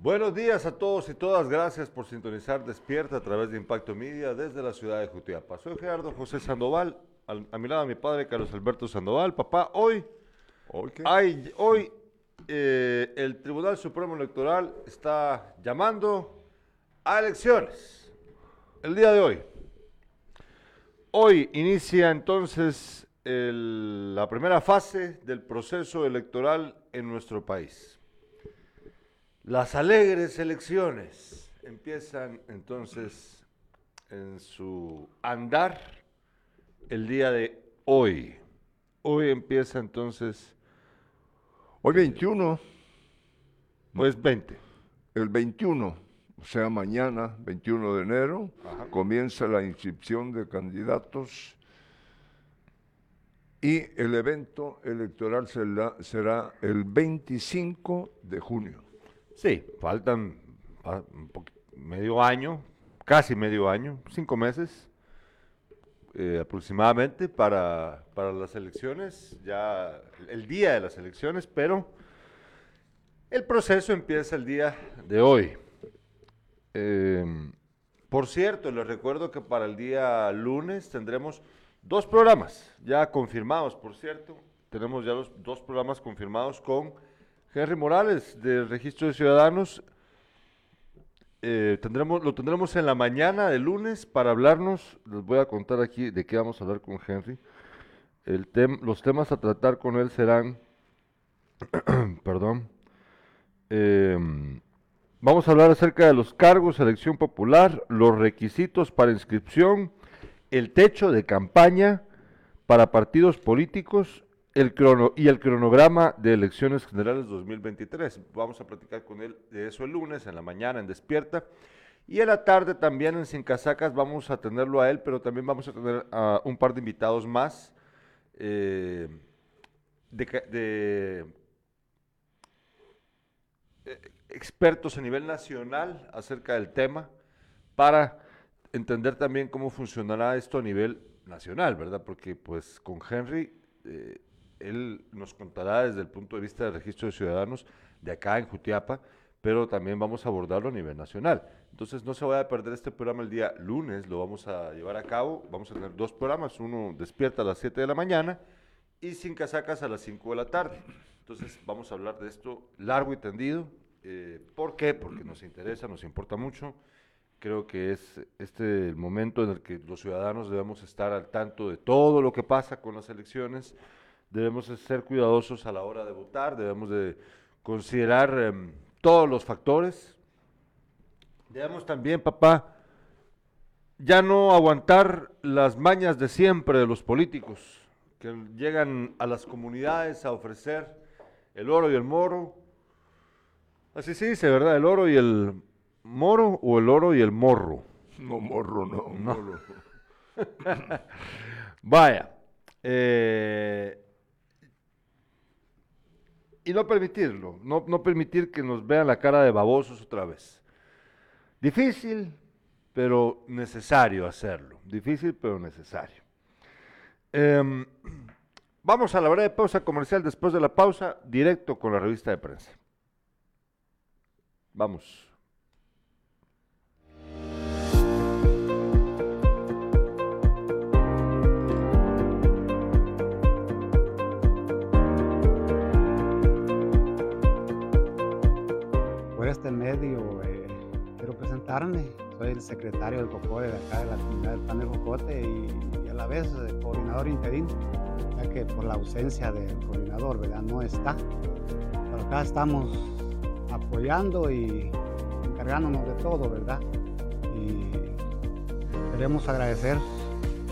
Buenos días a todos y todas. Gracias por sintonizar Despierta a través de Impacto Media desde la ciudad de Jutiapa. Soy Gerardo José Sandoval. a mi lado mi padre Carlos Alberto Sandoval. Papá, hoy, ¿Hoy, Hay, hoy eh, el Tribunal Supremo Electoral está llamando a elecciones. El día de hoy. Hoy inicia entonces la primera fase del proceso electoral en nuestro país. Las alegres elecciones empiezan entonces en su andar el día de hoy. Hoy empieza entonces. Hoy 21. Pues 20. El 21, o sea, mañana, 21 de enero, comienza la inscripción de candidatos y el evento electoral será, será el 25 de junio. Sí, faltan medio año, casi medio año, cinco meses eh, aproximadamente para, las elecciones, ya el día de las elecciones, pero el proceso empieza el día de hoy. Em, por cierto, les recuerdo que para el día lunes tendremos dos programas ya confirmados, por cierto. Tenemos ya los dos programas confirmados con Henry Morales, del Registro de Ciudadanos. Eh, lo tendremos en la mañana de lunes para hablarnos. Les voy a contar aquí de qué vamos a hablar con Henry. El los temas a tratar con él serán, perdón, em, vamos a hablar acerca de los cargos, elección popular, los requisitos para inscripción, el techo de campaña para partidos políticos el crono y el cronograma de elecciones generales 2023. Vamos a platicar con él de eso el lunes, en la mañana, en Despierta. Y en la tarde también en Sin Casacas vamos a tenerlo a él, pero también vamos a tener a un par de invitados más eh, de, eh, expertos a nivel nacional acerca del tema para entender también cómo funcionará esto a nivel nacional, ¿verdad? Porque pues con Henry eh, él nos contará desde el punto de vista del registro de ciudadanos de acá en Jutiapa, pero también vamos a abordarlo a nivel nacional. Entonces no se vaya a perder este programa el día lunes, lo vamos a llevar a cabo, vamos a tener dos programas, uno despierta a las 7 de la mañana y sin casacas a las 5 de la tarde. Entonces vamos a hablar de esto largo y tendido. Eh, ¿Por qué? Porque nos interesa, nos importa mucho. Creo que es este el momento en el que los ciudadanos debemos estar al tanto de todo lo que pasa con las elecciones debemos ser cuidadosos a la hora de votar, debemos de considerar em, todos los factores. Debemos también, papá, ya no aguantar las mañas de siempre de los políticos que llegan a las comunidades a ofrecer el oro y el moro. Así se dice, ¿verdad? El oro y el moro o el oro y el morro. No, morro, no. no. Vaya. Eh, y no permitirlo, no, no permitir que nos vean la cara de babosos otra vez. Difícil, pero necesario hacerlo. Difícil, pero necesario. Em, vamos a la breve pausa comercial. Después de la pausa, directo con la revista de prensa. Vamos. Este medio eh, quiero presentarme. Soy el secretario del COCODE de acá de la comunidad del Pan de Jocote y, a la vez eh, coordinador interino, ya que por la ausencia del coordinador, ¿verdad? No está. Pero acá estamos apoyando y encargándonos de todo, ¿verdad? Y queremos agradecer,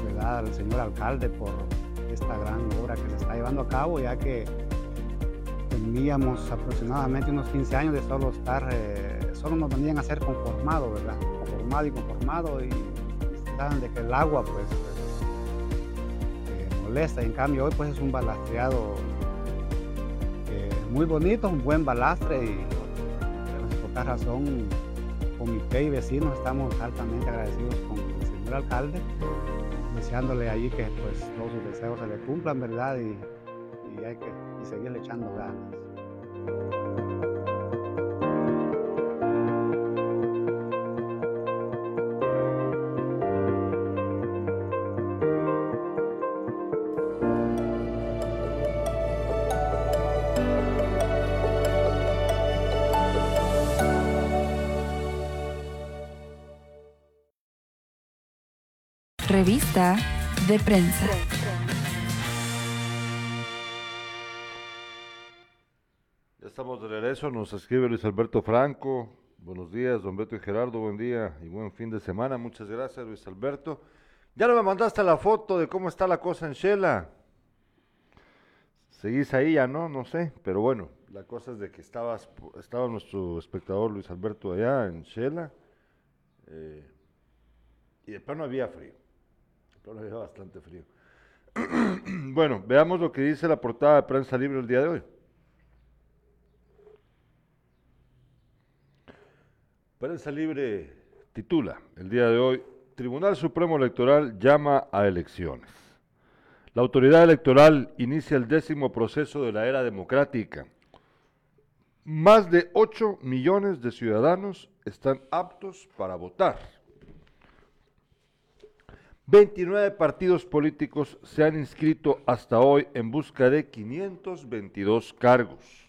¿verdad? Al señor alcalde por esta gran obra que se está llevando a cabo, ya que teníamos aproximadamente unos 15 años de solo estar, eh, solo nos venían a ser conformado, ¿verdad? Conformado y conformado y saben de que el agua pues eh, molesta y en cambio hoy pues es un balastreado eh, muy bonito, un buen balastre y por esta razón comité y vecinos estamos altamente agradecidos con el señor alcalde, deseándole allí que pues todos sus deseos se le cumplan, ¿verdad? Y, y hay que seguirle echando ganas. Revista de prensa. Regreso, nos escribe Luis Alberto Franco. Buenos días, don Beto y Gerardo, buen día y buen fin de semana. Muchas gracias, Luis Alberto. Ya no me mandaste la foto de cómo está la cosa en Shela. Seguís ahí ya, ¿no? No sé, pero bueno, la cosa es de que estabas, estaba nuestro espectador Luis Alberto allá en Shela eh, y de plano había frío. De plano había bastante frío. bueno, veamos lo que dice la portada de prensa libre el día de hoy. Prensa Libre titula el día de hoy, Tribunal Supremo Electoral llama a elecciones. La autoridad electoral inicia el décimo proceso de la era democrática. Más de 8 millones de ciudadanos están aptos para votar. 29 partidos políticos se han inscrito hasta hoy en busca de 522 cargos.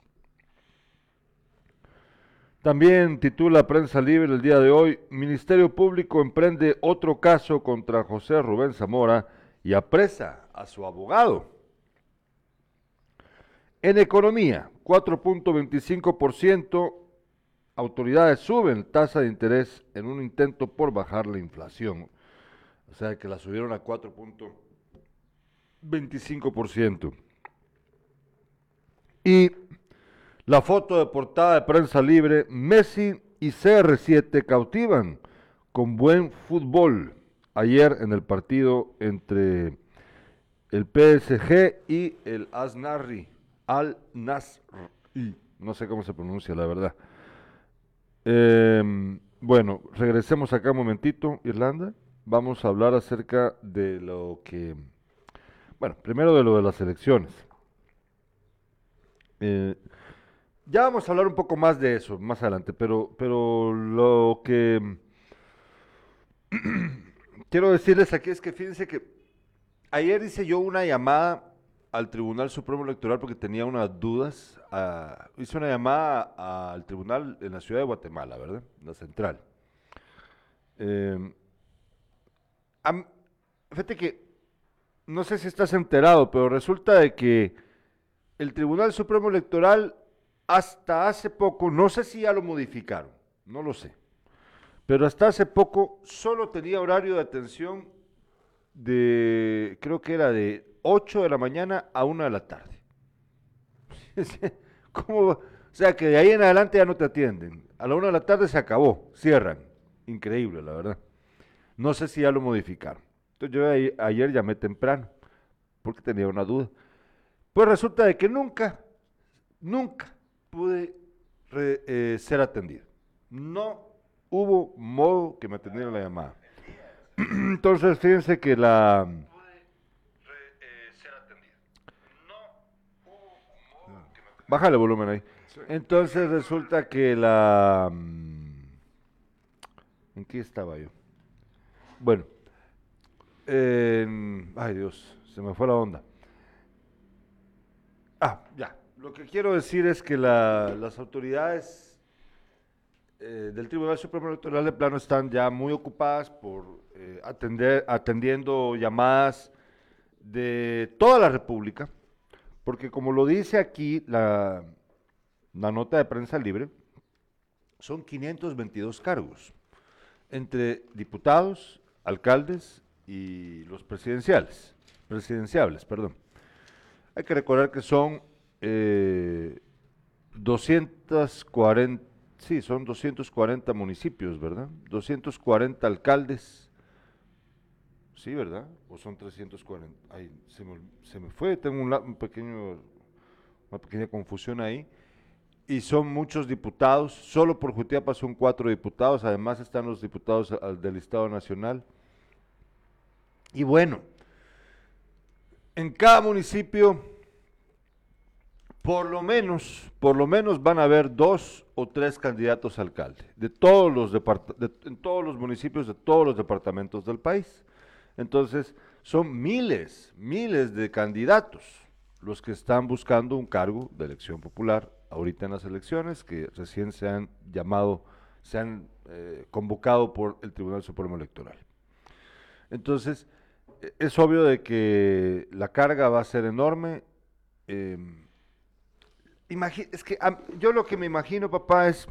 También titula Prensa Libre el día de hoy, Ministerio Público emprende otro caso contra José Rubén Zamora y apresa a su abogado. En economía, 4.25%, autoridades suben tasa de interés en un intento por bajar la inflación. O sea que la subieron a 4.25%. Y la foto de portada de prensa libre, Messi y CR7 cautivan con buen fútbol ayer en el partido entre el PSG y el Asnarri, Al Nasr, no sé cómo se pronuncia la verdad. Em, bueno, regresemos acá un momentito, Irlanda. Vamos a hablar acerca de lo que, bueno, primero de lo de las elecciones. Eh, ya vamos a hablar un poco más de eso más adelante, pero, pero lo que quiero decirles aquí es que fíjense que ayer hice yo una llamada al Tribunal Supremo Electoral porque tenía unas dudas. Hice una llamada al tribunal en la ciudad de Guatemala, ¿verdad? La central. Eh, fíjate que, no sé si estás enterado, pero resulta de que el Tribunal Supremo Electoral hasta hace poco, no sé si ya lo modificaron, no lo sé, pero hasta hace poco solo tenía horario de atención de, creo que era de 8 de la mañana a 1 de la tarde. O sea que de ahí en adelante ya no te atienden. A la 1 de la tarde se acabó, cierran. Increíble, la verdad. No sé si ya lo modificaron. Entonces yo ayer llamé temprano porque tenía una duda. Pues resulta de que nunca, nunca pude eh, ser atendido. No hubo modo que me atendiera la llamada. Entonces, fíjense que la... Bájale el volumen ahí. Entonces resulta que la... Mm, ¿En qué estaba yo? Bueno. ay Dios, se me fue la onda. Ah, ya. Lo que quiero decir es que las autoridades eh, del Tribunal Supremo Electoral de Plano están ya muy ocupadas por eh, atender, atendiendo llamadas de toda la República, porque como lo dice aquí la, la nota de prensa libre, son 522 cargos entre diputados, alcaldes y los presidenciales, presidenciables, perdón. Hay que recordar que son eh, 240, sí, son 240 municipios, ¿verdad? 240 alcaldes. Sí, ¿verdad? ¿O son 340? Ay, se me fue, tengo un, pequeño, una pequeña confusión ahí. Y son muchos diputados, solo por Jutiapa son cuatro diputados, además están los diputados del Estado Nacional. Y bueno, en cada municipio por lo menos, por lo menos van a haber dos o tres candidatos a alcalde de todos los en todos los municipios de todos los departamentos del país. Entonces, son miles, miles de candidatos los que están buscando un cargo de elección popular ahorita en las elecciones que recién se han llamado, se han eh, convocado por el Tribunal Supremo Electoral. Entonces, e- es obvio de que la carga va a ser enorme. em, es que am- yo lo que me imagino, papá, es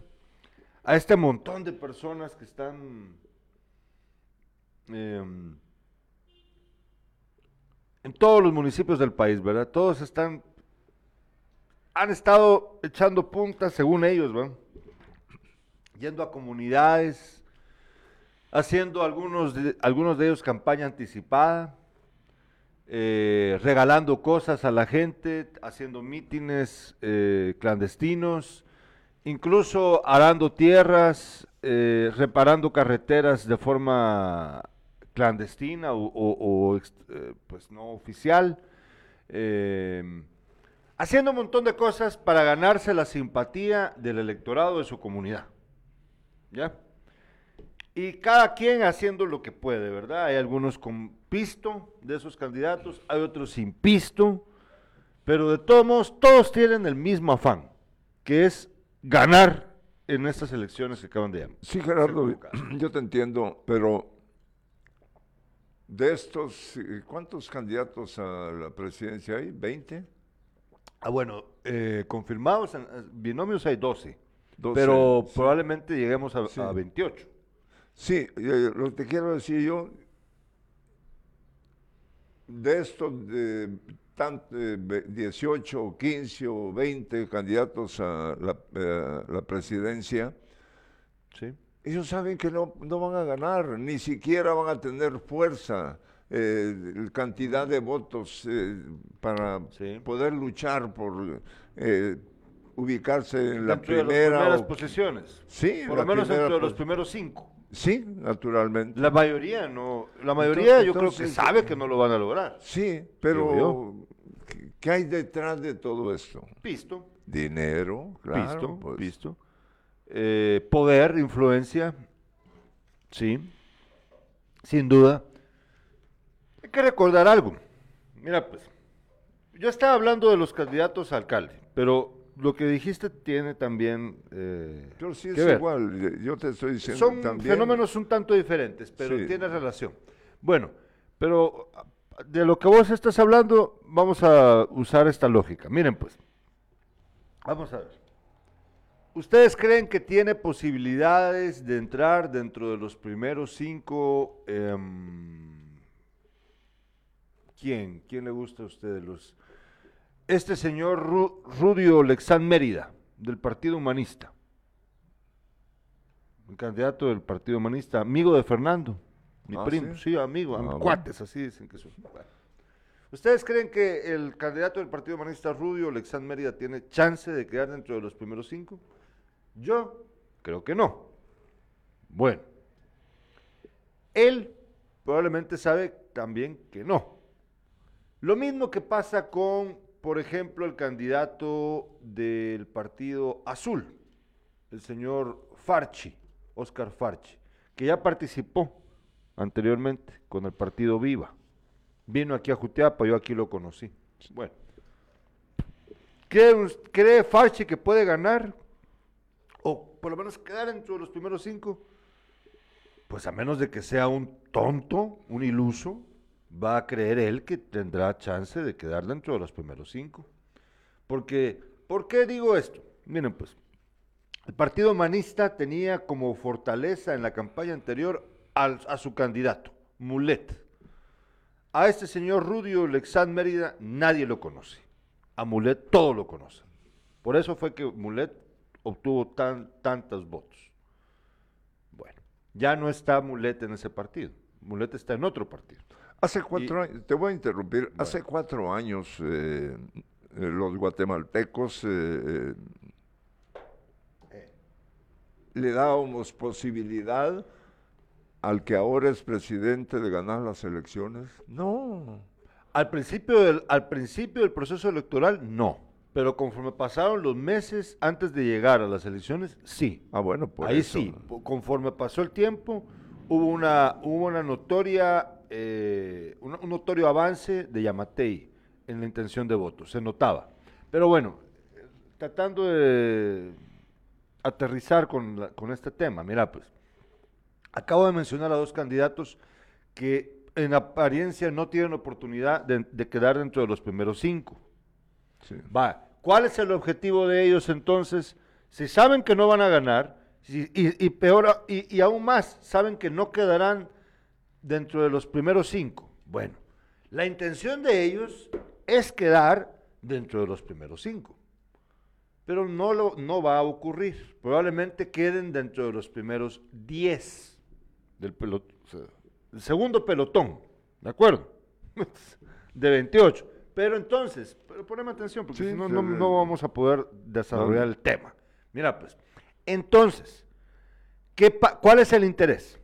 a este montón de personas que están em, en todos los municipios del país, ¿verdad? Todos están, han estado echando puntas, según ellos, ¿verdad? Yendo a comunidades, haciendo algunos de, algunos de ellos campaña anticipada, eh, regalando cosas a la gente, haciendo mítines eh, clandestinos, incluso arando tierras, eh, reparando carreteras de forma clandestina o, o- pues no oficial, eh, haciendo un montón de cosas para ganarse la simpatía del electorado de su comunidad. ¿Ya? Y cada quien haciendo lo que puede, ¿verdad? Hay algunos con pisto de esos candidatos, hay otros sin pisto, pero de todos modos todos tienen el mismo afán, que es ganar en estas elecciones que acaban de llamar. Sí, Gerardo, yo te entiendo, pero de estos, eh, ¿cuántos candidatos a la presidencia hay? ¿20? Ah, bueno, eh, confirmados, en, en binomios hay 12, 12, pero sí. probablemente lleguemos a, Sí. a 28. Sí, eh, lo que te quiero decir yo, de estos de tan- eh, ve- 18 o 15 o 20 candidatos a la, eh, la presidencia, ¿sí? ellos saben que no, no van a ganar, ni siquiera van a tener fuerza, eh, cantidad de votos eh, para Sí. poder luchar por eh, ubicarse en la Dentro de las primera. primeras o- posiciones. sí, Por lo menos primera entre los primeros cinco. Sí, naturalmente. La mayoría no, la mayoría yo creo que sabe que no lo van a lograr. Sí, pero ¿qué- ¿qué hay detrás de todo esto? Pisto, Dinero, claro. pisto, pues. pisto. Eh, poder, influencia, sí, sin duda. Hay que recordar algo. Mira, pues, yo estaba hablando de los candidatos a alcalde, pero lo que dijiste tiene también eh, Pero sí es igual, yo te estoy diciendo Son también. fenómenos un tanto diferentes, pero Sí. tiene relación. Bueno, pero de lo que vos estás hablando, vamos a usar esta lógica. Miren, pues, vamos a ver. ¿Ustedes creen que tiene posibilidades de entrar dentro de los primeros cinco? em, ¿Quién? ¿Quién le gusta a ustedes? Los, este señor Ru- Rudio Lexán Mérida, del Partido Humanista un candidato del Partido Humanista, amigo de Fernando, mi Ah, primo, ¿sí? sí, amigo, Ah, cuates, así dicen que son. Bueno. ¿Ustedes creen que el candidato del Partido Humanista, Rudio Alexán Mérida, tiene chance de quedar dentro de los primeros cinco? Yo creo que no. Bueno, él probablemente sabe también que no. Lo mismo que pasa con, por ejemplo, el candidato del Partido Azul, el señor Farchi, Oscar Farchi, que ya participó anteriormente con el partido Viva. Vino aquí a Jutiapa, yo aquí lo conocí. Bueno, ¿cree, Farchi que puede ganar? O por lo menos quedar entre los primeros cinco. Pues a menos de que sea un tonto, un iluso, va a creer él que tendrá chance de quedar dentro de los primeros cinco. Porque, ¿por qué digo esto? Miren pues, el Partido Humanista tenía como fortaleza en la campaña anterior a su candidato, Mulet. A este señor Rudio Lexán Mérida nadie lo conoce. A Mulet todos lo conocen. Por eso fue que Mulet obtuvo tan, tantos votos. Bueno, ya no está Mulet en ese partido. Mulet está en otro partido. Hace cuatro años, te voy a interrumpir, hace cuatro años eh, eh, los guatemaltecos eh, eh, le dábamos posibilidad al que ahora es presidente de ganar las elecciones. No. Al principio del, al principio del proceso electoral, no. Pero conforme pasaron los meses antes de llegar a las elecciones, sí. Ah, bueno, por Ahí eso. sí, conforme pasó el tiempo, hubo una, hubo una notoria, eh, un, un notorio avance de Yamatei en la intención de voto, se notaba. Pero bueno, tratando de aterrizar con, la- con este tema, mira pues, acabo de mencionar a dos candidatos que en apariencia no tienen oportunidad de, de quedar dentro de los primeros cinco. Sí. Va, ¿cuál es el objetivo de ellos entonces? Si saben que no van a ganar, y, y peor, y aún más, saben que no quedarán dentro de los primeros cinco. Bueno, la intención de ellos es quedar dentro de los primeros cinco. Pero no, lo, no va a ocurrir. Probablemente queden dentro de los primeros 10 del pelotón. el segundo pelotón, ¿de acuerdo? de 28. Pero entonces, pero poneme atención, porque Sí, si no, no, no vamos a poder desarrollar el tema. Mira, pues, entonces, ¿qué ¿cuál es el interés?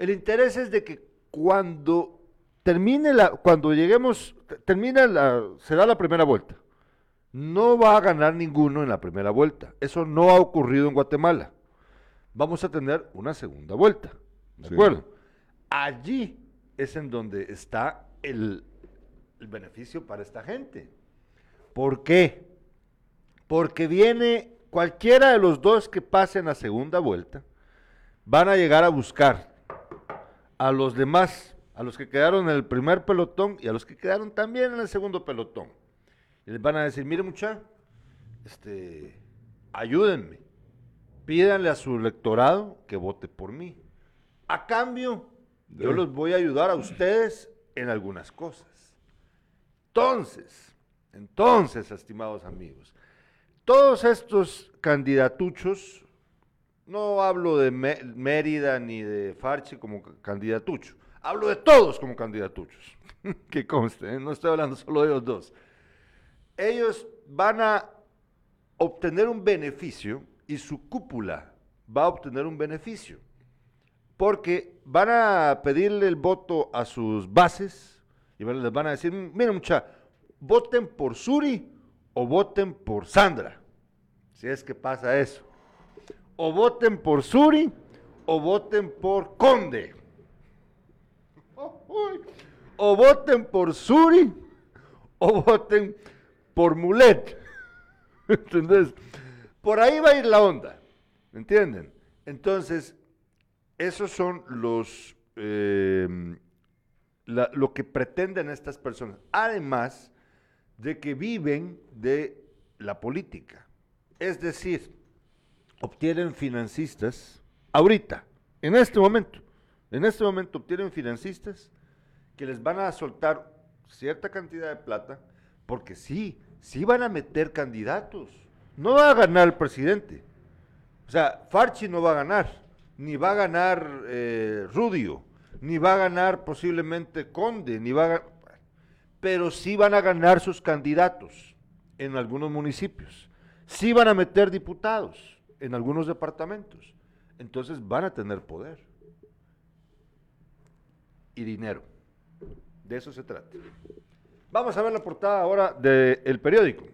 El interés es de que cuando termine la, cuando lleguemos, te- termina la, se da la primera vuelta. No va a ganar ninguno en la primera vuelta. Eso no ha ocurrido en Guatemala. Vamos a tener una segunda vuelta. ¿De Sí. acuerdo? Allí es en donde está el, el beneficio para esta gente. ¿Por qué? Porque viene cualquiera de los dos que pasen a segunda vuelta, van a llegar a buscar a los demás, a los que quedaron en el primer pelotón y a los que quedaron también en el segundo pelotón. Y les van a decir, mire mucha, este, ayúdenme, pídanle a su electorado que vote por mí. A cambio, yo los voy a ayudar a ustedes en algunas cosas. Entonces, entonces, estimados amigos, todos estos candidatuchos, no hablo de Mé- Mérida ni de Farchi como ca- candidatucho, hablo de todos como candidatuchos, que conste, ¿eh? no estoy hablando solo de ellos dos. Ellos van a obtener un beneficio y su cúpula va a obtener un beneficio, porque van a pedirle el voto a sus bases y les van a decir, miren mucha, voten por Suri o voten por Sandra, si es que pasa eso. O voten por Suri o voten por Conde. O voten por Suri o voten por Mulet. ¿Entendés? Por ahí va a ir la onda. ¿Me entienden? Entonces, esos son los eh, la- lo que pretenden estas personas. Además de que viven de la política. Es decir, obtienen financistas ahorita, en este momento. En este momento obtienen financistas que les van a soltar cierta cantidad de plata porque sí, sí van a meter candidatos. No va a ganar el presidente. O sea, Farchi no va a ganar, ni va a ganar eh, Rudio, ni va a ganar posiblemente Conde, ni va a ga- pero sí van a ganar sus candidatos en algunos municipios. Sí van a meter diputados en algunos departamentos. Entonces van a tener poder y dinero. De eso se trata. Vamos a ver la portada ahora del periódico.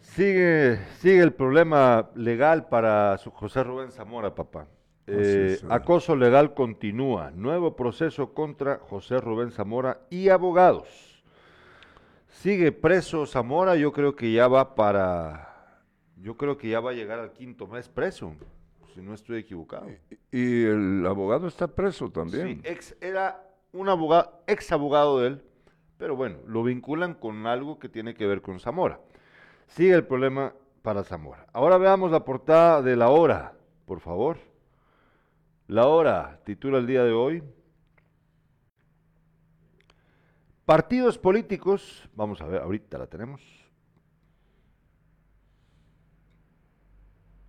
Sigue, sigue el problema legal para su José Rubén Zamora, papá. Eh, acoso legal continúa. Nuevo proceso contra José Rubén Zamora y abogados. Sigue preso Zamora, yo creo que ya va para, yo creo que ya va a llegar al quinto mes preso, si no estoy equivocado. Y el abogado está preso también. Sí, ex, era un abogado, ex abogado de él, pero bueno, lo vinculan con algo que tiene que ver con Zamora. Sigue el problema para Zamora. Ahora veamos la portada de la hora, por favor. La hora titula el día de hoy. Partidos políticos, vamos a ver, ahorita la tenemos.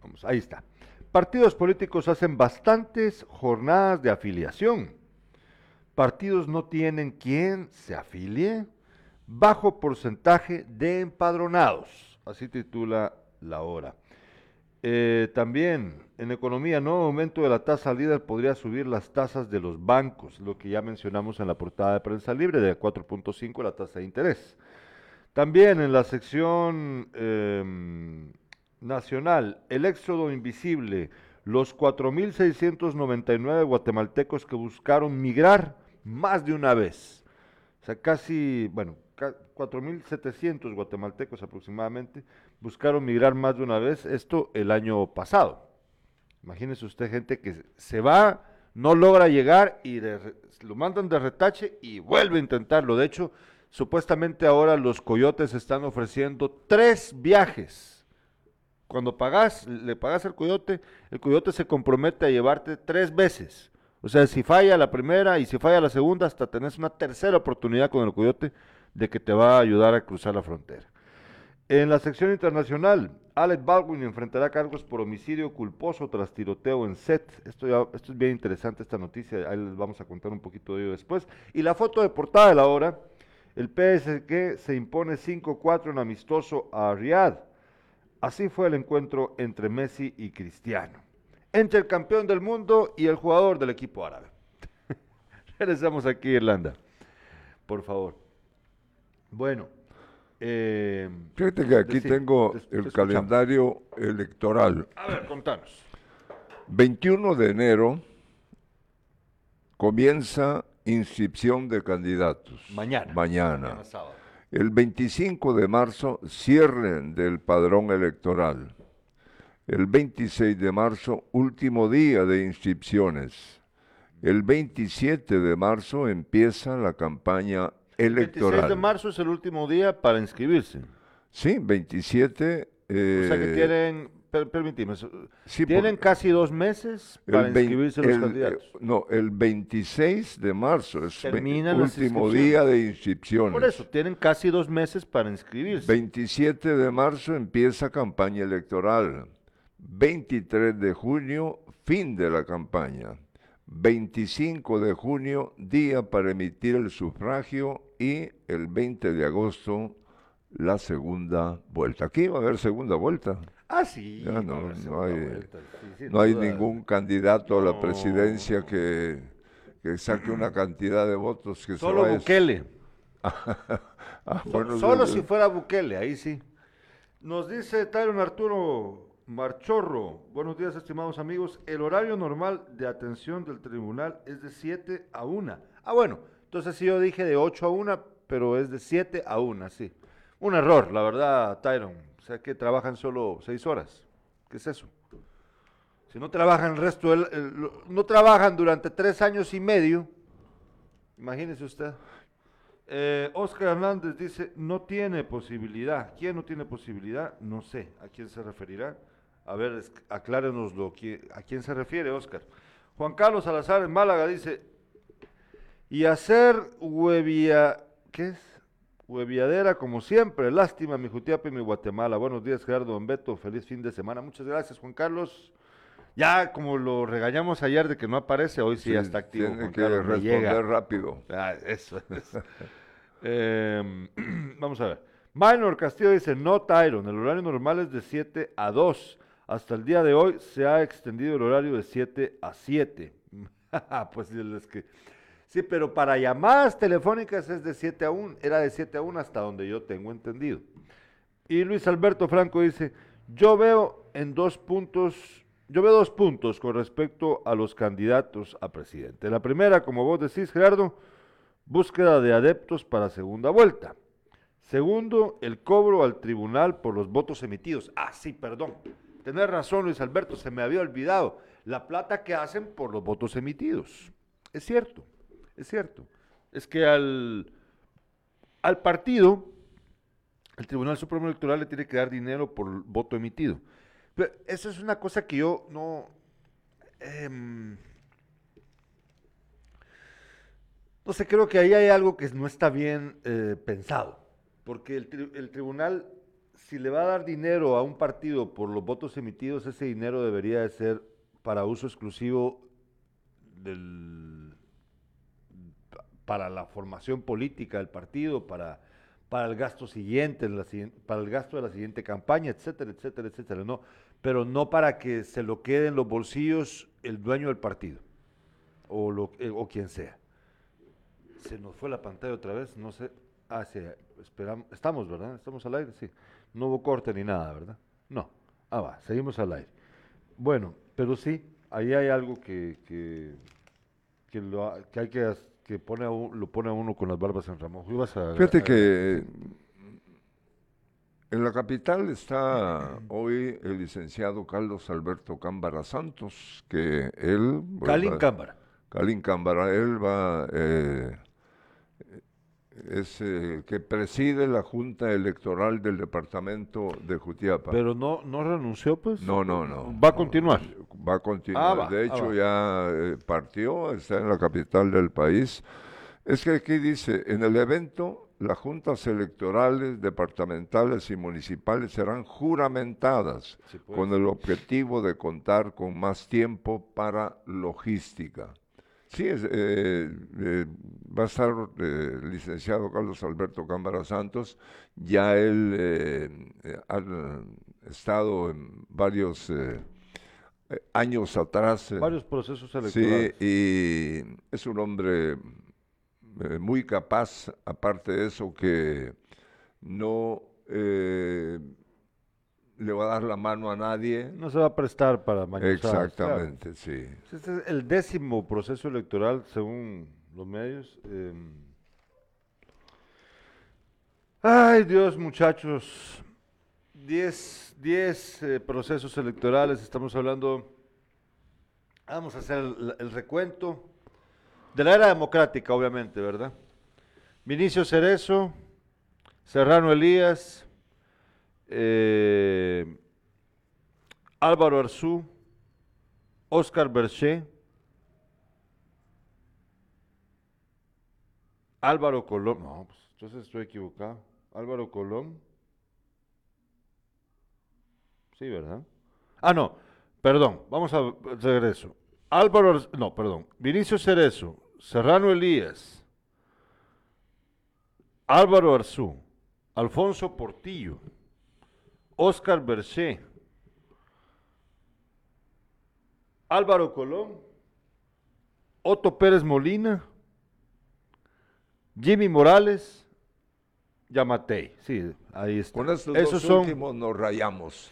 Vamos, ahí está. Partidos políticos hacen bastantes jornadas de afiliación. Partidos no tienen quien se afilie. Bajo porcentaje de empadronados. Así titula la hora. Eh, también en economía, nuevo aumento de la tasa líder podría subir las tasas de los bancos, lo que ya mencionamos en la portada de prensa libre de 4.5 la tasa de interés. También en la sección em, nacional, el éxodo invisible, los 4.699 guatemaltecos que buscaron migrar más de una vez. Sea, casi, bueno, ca- 4.700 guatemaltecos aproximadamente buscaron migrar más de una vez, esto el año pasado. Imagínese usted gente que se va, no logra llegar y lo mandan de retache y vuelve a intentarlo. De hecho, supuestamente ahora los coyotes están ofreciendo tres viajes. Cuando pagas, le pagas al coyote, el coyote se compromete a llevarte tres veces. O sea, si falla la primera y si falla la segunda, hasta tenés una tercera oportunidad con el coyote de que te va a ayudar a cruzar la frontera. En la sección internacional, Alec Baldwin enfrentará cargos por homicidio culposo tras tiroteo en set. Esto, ya, esto es bien interesante, esta noticia. Ahí les vamos a contar un poquito de ello después. Y la foto de portada de la hora. El PSG se impone 5-4 en amistoso a Riyadh. Así fue el encuentro entre Messi y Cristiano. Entre el campeón del mundo y el jugador del equipo árabe. Regresamos aquí, Irlanda. Por favor. Bueno. Eh, Fíjate que aquí tengo te- te el escuchamos. calendario electoral. A ver, contanos. 21 de enero comienza inscripción de candidatos. Mañana. Mañana. Mañana sábado. El 25 de marzo, cierre del padrón electoral. El 26 de marzo, último día de inscripciones. El 27 de marzo empieza la campaña El 26 electoral. de marzo es el último día para inscribirse. Sí, 27. o sea que eh, tienen, per, permíteme, sí, tienen casi dos meses para el inscribirse los el, candidatos. eh, no, el 26 de marzo es las último día de inscripciones. Por eso, tienen casi dos meses para inscribirse. 27 de marzo empieza campaña electoral. 23 de junio, fin de la campaña. 25 de junio, día para emitir el sufragio y el 20 de agosto, la segunda vuelta. Aquí va a haber segunda vuelta. Ah, sí. Ya no, hay, sí, no ningún candidato a la presidencia que, que saque una cantidad de votos que Solo se Bukele. Ah, bueno, Solo si fuera Bukele, ahí sí. Nos dice Tyron Arturo Marchorro. Buenos días, estimados amigos. El horario normal de atención del tribunal es de 7 a 1. Ah, bueno. Entonces sí yo dije de 8 a 1, pero es de 7 a 1, sí. Un error, la verdad, Tyron. O sea que trabajan solo 6 horas. ¿Qué es eso? Si no trabajan el resto, del- no trabajan durante tres años y medio, imagínese usted. Eh, Oscar Hernández dice, no tiene posibilidad. ¿Quién no tiene posibilidad? No sé. ¿A quién se referirá? A ver, aclárenoslo. ¿qui- ¿A quién se refiere, Oscar? Juan Carlos Salazar en Málaga dice, y hacer huevia... ¿Qué es? Hueviadera como siempre. Lástima, mi Jutiapa y mi Guatemala. Buenos días, Gerardo Beto. Feliz fin de semana. Muchas gracias, Juan Carlos. Ya, como lo regañamos ayer de que no aparece, hoy sí, ya está activo. Tiene Juan que Carlos, responder llega. rápido. Ah, eso es. Em, vamos a ver. Minor Castillo dice, no Tyron, el horario normal es de 7 a 2. Hasta el día de hoy se ha extendido el horario de 7 a 7. pues es que... Sí, pero para llamadas telefónicas es de 7 a 1, era de 7 a 1 hasta donde yo tengo entendido. Y Luis Alberto Franco dice, yo veo en dos puntos, yo veo dos puntos con respecto a los candidatos a presidente. La primera, como vos decís, Gerardo, búsqueda de adeptos para segunda vuelta. Segundo, el cobro al tribunal por los votos emitidos. Ah, sí, perdón. Tenés razón, Luis Alberto, se me había olvidado. La plata que hacen por los votos emitidos. Es cierto, es cierto. Es que al, al partido, el Tribunal Supremo Electoral le tiene que dar dinero por voto emitido. Pero eso es una cosa que yo no... em, no sé, creo que ahí hay algo que no está bien eh, pensado. Porque el tribunal, si le va a dar dinero a un partido por los votos emitidos, ese dinero debería de ser para uso exclusivo del, pa- para la formación política del partido, para, para el gasto siguiente, para el gasto de la siguiente campaña, etcétera, etcétera, etcétera. No, pero no para que se lo quede en los bolsillos el dueño del partido o, eh, o quien sea. Se nos fue la pantalla otra vez, no sé. Ah, sí, esperamos, estamos, ¿verdad? Estamos al aire, sí. No hubo corte ni nada, ¿verdad? No. Ah, va, seguimos al aire. Bueno, pero sí, ahí hay algo que, que, que, lo, que hay que, que pone a un- lo pone a uno con las barbas en a- Fíjate a- que En la capital está hoy el licenciado Carlos Alberto Cámbara Santos, que él... Calín. Cámara. Calín Cámbara, él va... eh, es el que preside la Junta Electoral del Departamento de Jutiapa. Pero no, no renunció, pues. no, no, no. Va a no, continuar. Va a continuar. Ah, va, de ah, hecho, ya eh, partió, está en la capital del país. Es que aquí dice, en el evento, las juntas electorales departamentales y municipales serán juramentadas Sí, pues. con el objetivo de contar con más tiempo para logística. Sí, es, eh, eh, va a estar eh, el licenciado Carlos Alberto Cámara Santos. Ya él eh, ha estado en varios años atrás. Varios procesos Sí, electorales. y es un hombre muy capaz, aparte de eso, que no eh, le va a dar la mano a nadie. No se va a prestar para mañana. Exactamente, sí. Este es el décimo proceso electoral, según los medios. eh. Ay, Dios, muchachos. Diez, diez eh, procesos electorales, estamos hablando. Vamos a hacer el, el recuento de la era democrática, obviamente, ¿verdad? Vinicio Cerezo, Serrano Elías, eh, Álvaro Arzú, Oscar Berché, Álvaro Colón, no, pues entonces estoy equivocado. Álvaro Colón. Sí, ¿verdad? Ah, no, perdón, vamos a regreso. Álvaro, no, perdón, Vinicio Cerezo, Serrano Elías, Álvaro Arzú, Alfonso Portillo, Oscar Berché, Álvaro Colón, Otto Pérez Molina, Jimmy Morales, Yamatei. Sí, ahí está. Con estos Esos dos son, últimos nos rayamos.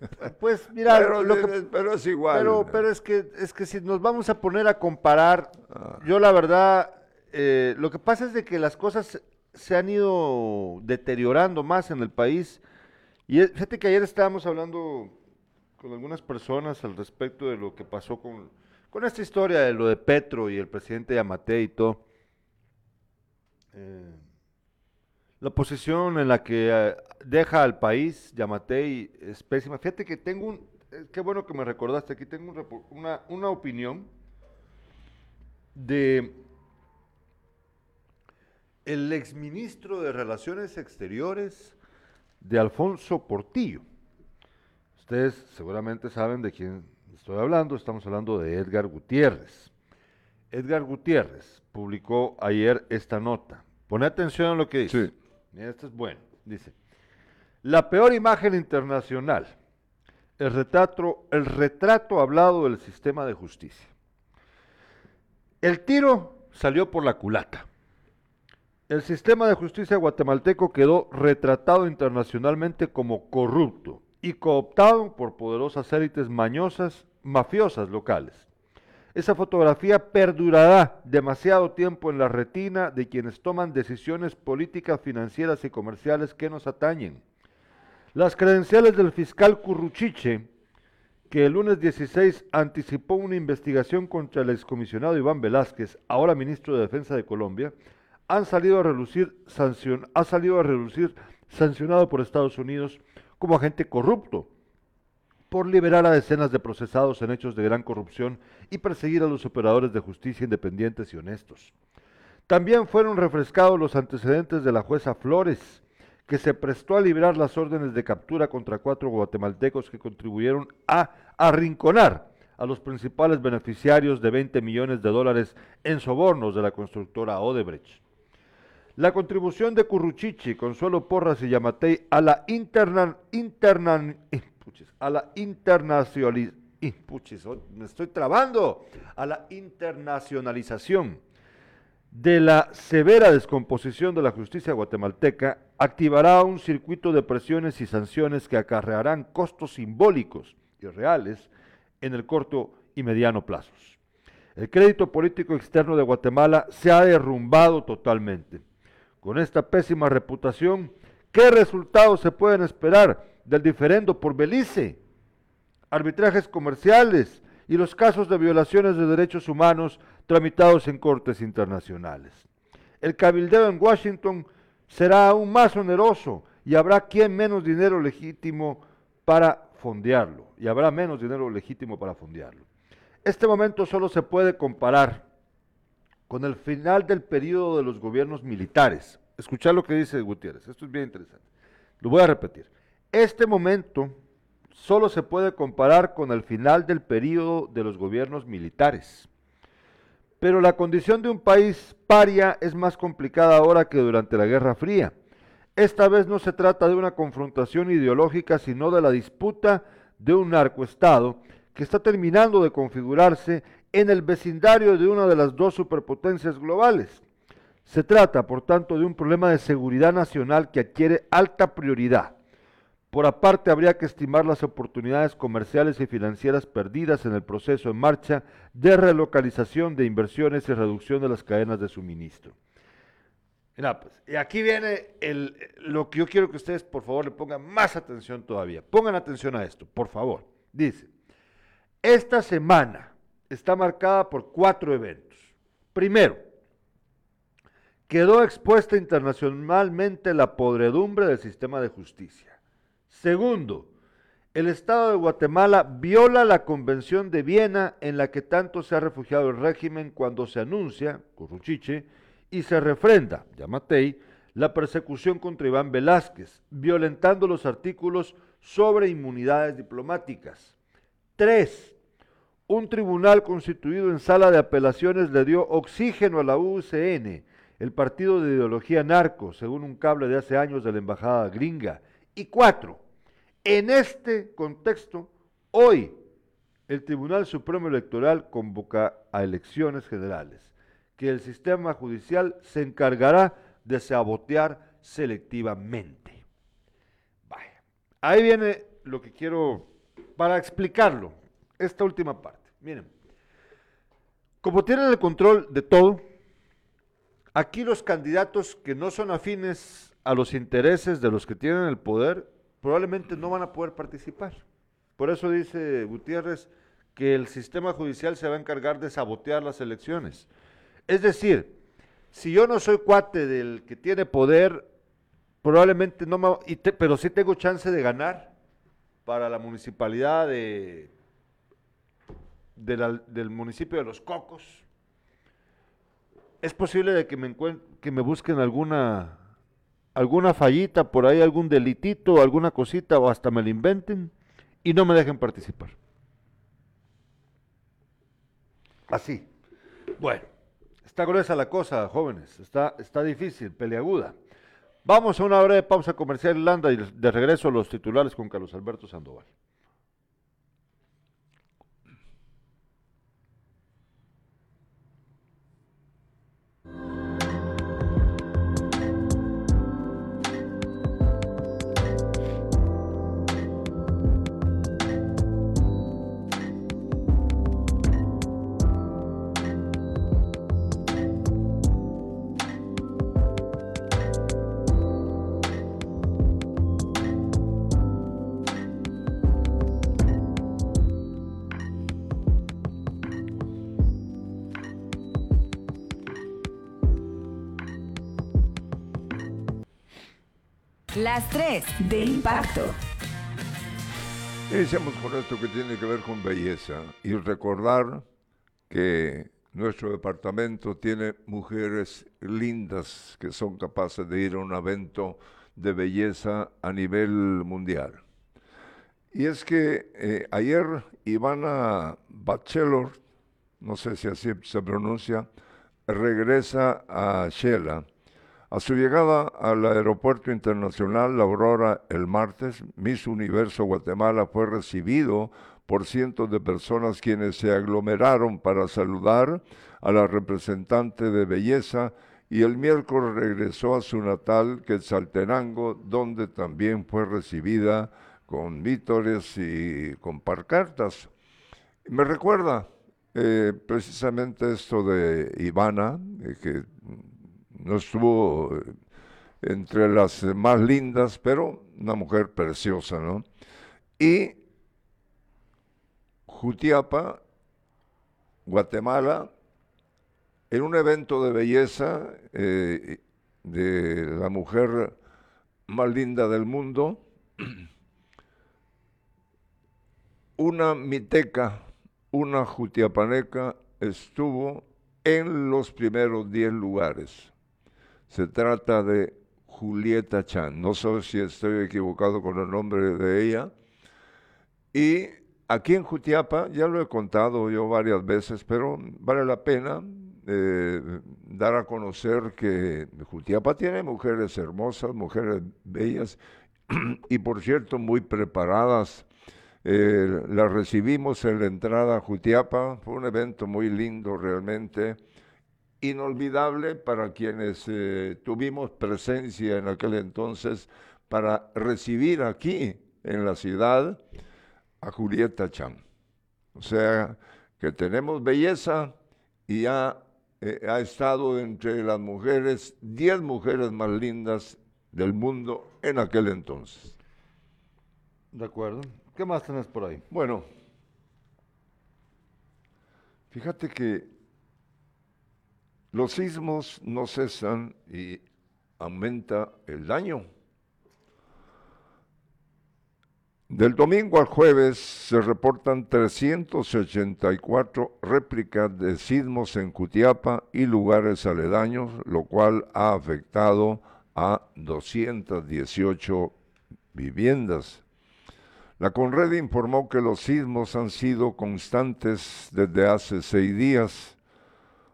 pues mira, pero, lo que- pero es igual. pero, pero es que es que si nos vamos a poner a comparar, Ah. yo la verdad, eh, lo que pasa es de que las cosas se han ido deteriorando más en el país. Y fíjate que ayer estábamos hablando con algunas personas al respecto de lo que pasó con, con esta historia de lo de Petro y el presidente Yamate y todo. Eh, la posición en la que eh, deja al país Yamatei es pésima. Fíjate que tengo un, eh, qué bueno que me recordaste, aquí tengo una, una opinión de el exministro de Relaciones Exteriores de Alfonso Portillo. Ustedes seguramente saben de quién estoy hablando, estamos hablando de Edgar Gutiérrez. Edgar Gutiérrez publicó ayer esta nota. Pone atención a lo que dice. Sí. Esto es bueno. Dice, la peor imagen internacional, el retrato, el retrato hablado del sistema de justicia. El tiro salió por la culata. El sistema de justicia guatemalteco quedó retratado internacionalmente como corrupto y cooptado por poderosas élites mañosas, mafiosas locales. Esa fotografía perdurará demasiado tiempo en la retina de quienes toman decisiones políticas, financieras y comerciales que nos atañen. Las credenciales del fiscal Curruchiche, que el lunes 16 anticipó una investigación contra el excomisionado Iván Velázquez, ahora ministro de Defensa de Colombia, han salido a ha salido a relucir sancionado por Estados Unidos como agente corrupto por liberar a decenas de procesados en hechos de gran corrupción y perseguir a los operadores de justicia independientes y honestos. También fueron refrescados los antecedentes de la jueza Flores, que se prestó a liberar las órdenes de captura contra cuatro guatemaltecos que contribuyeron a arrinconar a los principales beneficiarios de 20 millones de dólares en sobornos de la constructora Odebrecht. La contribución de Curruchichi, Consuelo Porras y Yamatei a la interna, interna- puchis, a la internacionalización, me estoy trabando, a la internacionalización de la severa descomposición de la justicia guatemalteca activará un circuito de presiones y sanciones que acarrearán costos simbólicos y reales en el corto y mediano plazos. El crédito político externo de Guatemala se ha derrumbado totalmente. Con esta pésima reputación, ¿Qué resultados se pueden esperar del diferendo por Belice? Arbitrajes comerciales y los casos de violaciones de derechos humanos tramitados en cortes internacionales. El cabildeo en Washington será aún más oneroso y habrá quien menos dinero legítimo para fondearlo. Y habrá menos dinero legítimo para fondearlo. Este momento solo se puede comparar con el final del periodo de los gobiernos militares. Escuchar lo que dice Gutiérrez, esto es bien interesante. Lo voy a repetir. Este momento solo se puede comparar con el final del periodo de los gobiernos militares. Pero la condición de un país paria es más complicada ahora que durante la Guerra Fría. Esta vez no se trata de una confrontación ideológica, sino de la disputa de un narcoestado que está terminando de configurarse en el vecindario de una de las dos superpotencias globales. Se trata, por tanto, de un problema de seguridad nacional que adquiere alta prioridad. Por aparte, habría que estimar las oportunidades comerciales y financieras perdidas en el proceso en marcha de relocalización de inversiones y reducción de las cadenas de suministro. Pues, y aquí viene lo que yo quiero que ustedes, por favor, le pongan más atención todavía. Pongan atención a esto, por favor. Dice, esta semana está marcada por cuatro eventos. Primero, quedó expuesta internacionalmente la podredumbre del sistema de justicia. Segundo, el Estado de Guatemala viola la Convención de Viena en la que tanto se ha refugiado el régimen cuando se anuncia, Curruchiche, y se refrenda, Yamatei, la persecución contra Iván Velázquez, violentando los artículos sobre inmunidades diplomáticas. Tres, un tribunal constituido en sala de apelaciones le dio oxígeno a la UCN, el partido de ideología narco, según un cable de hace años de la embajada gringa. Y cuatro, en este contexto, hoy el Tribunal Supremo Electoral convoca a elecciones generales, que el sistema judicial se encargará de sabotear selectivamente. Vaya. Ahí viene lo que quiero para explicarlo, esta última parte. Miren, como tienen el control de todo, aquí los candidatos que no son afines a los intereses de los que tienen el poder probablemente no van a poder participar. Por eso dice Gutiérrez que el sistema judicial se va a encargar de sabotear las elecciones. Es decir, si yo no soy cuate del que tiene poder, probablemente no me... pero sí tengo chance de ganar para la municipalidad de, del municipio de Los Cocos. Es posible de que me, que me busquen alguna alguna fallita por ahí, algún delitito, alguna cosita, o hasta me lo inventen y no me dejen participar. Así. Bueno, está gruesa la cosa, jóvenes, está, está difícil, peleaguda. Vamos a una de pausa comercial en Landa y de regreso los titulares con Carlos Alberto Sandoval. Las tres de impacto. Iniciamos con esto que tiene que ver con belleza y recordar que nuestro departamento tiene mujeres lindas que son capaces de ir a un evento de belleza a nivel mundial. Y es que eh, ayer Ivana Bachelor, no sé si así se pronuncia, regresa a Shela a su llegada al Aeropuerto Internacional La Aurora el martes, Miss Universo Guatemala fue recibido por cientos de personas quienes se aglomeraron para saludar a la representante de belleza y el miércoles regresó a su natal Quetzaltenango, donde también fue recibida con vítores y con parcartas. Me recuerda eh, precisamente esto de Ivana, eh, que no estuvo entre las más lindas, pero una mujer preciosa, ¿no? Y Jutiapa, Guatemala, en un evento de belleza eh, de la mujer más linda del mundo, una miteca, una jutiapaneca estuvo en los primeros 10 lugares. Se trata de Julieta Chan. No sé si estoy equivocado con el nombre de ella. Y aquí en Jutiapa, ya lo he contado yo varias veces, pero vale la pena eh, dar a conocer que Jutiapa tiene mujeres hermosas, mujeres bellas y por cierto muy preparadas. Eh, las recibimos en la entrada a Jutiapa, fue un evento muy lindo realmente inolvidable para quienes eh, tuvimos presencia en aquel entonces para recibir aquí en la ciudad a Julieta Chan. O sea, que tenemos belleza y ha, eh, ha estado entre las mujeres, 10 mujeres más lindas del mundo en aquel entonces. De acuerdo. ¿Qué más tenés por ahí? Bueno, fíjate que los sismos no cesan y aumenta el daño. Del domingo al jueves se reportan 384 réplicas de sismos en Cutiapa y lugares aledaños, lo cual ha afectado a 218 viviendas. La Conred informó que los sismos han sido constantes desde hace seis días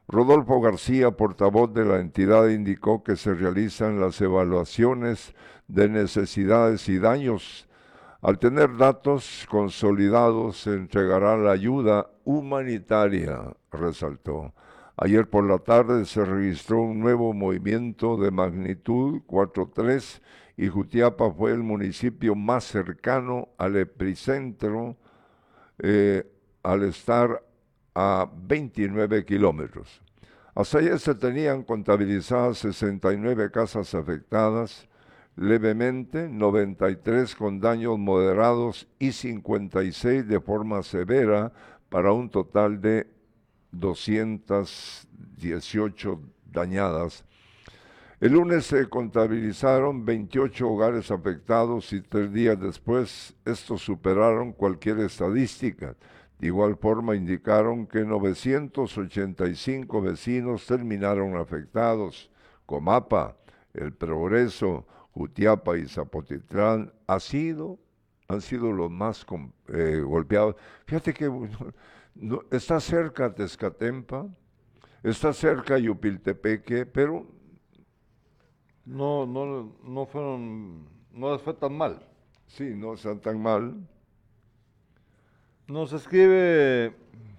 Rodolfo García, portavoz de la entidad, indicó que se realizan las evaluaciones de necesidades y daños. Al tener datos consolidados, se entregará la ayuda humanitaria, resaltó. Ayer por la tarde se registró un nuevo movimiento de magnitud 4.3 y Jutiapa fue el municipio más cercano al epicentro eh, al estar a 29 kilómetros. Hasta ayer se tenían contabilizadas 69 casas afectadas levemente, 93 con daños moderados y 56 de forma severa para un total de 218 dañadas. El lunes se contabilizaron 28 hogares afectados y tres días después estos superaron cualquier estadística. De igual forma indicaron que 985 vecinos terminaron afectados. Comapa, El Progreso, Jutiapa y Zapotitlán sido, han sido los más eh, golpeados. Fíjate que está cerca Tezcatempa, está cerca Yupiltepeque, pero... No, no, no fueron, no les fue tan mal. Sí, no están tan mal. Nos escribe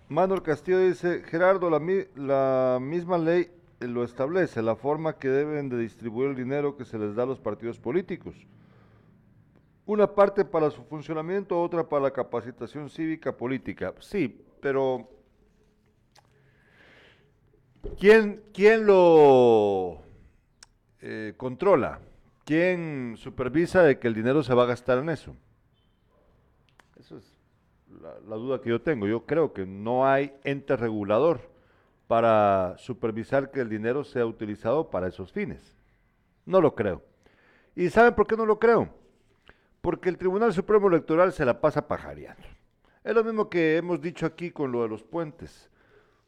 Manuel Castillo, dice, Gerardo, la, misma ley lo establece, la forma que deben de distribuir el dinero que se les da a los partidos políticos. Una parte para su funcionamiento, otra para la capacitación cívica política. Sí, pero ¿quién, quién lo eh, controla? ¿Quién supervisa de que el dinero se va a gastar en eso? Eso es la, duda que yo tengo. Yo creo que no hay ente regulador para supervisar que el dinero sea utilizado para esos fines. No lo creo. ¿Y saben por qué no lo creo? Porque el Tribunal Supremo Electoral se la pasa pajareando. Es lo mismo que hemos dicho aquí con lo de los puentes.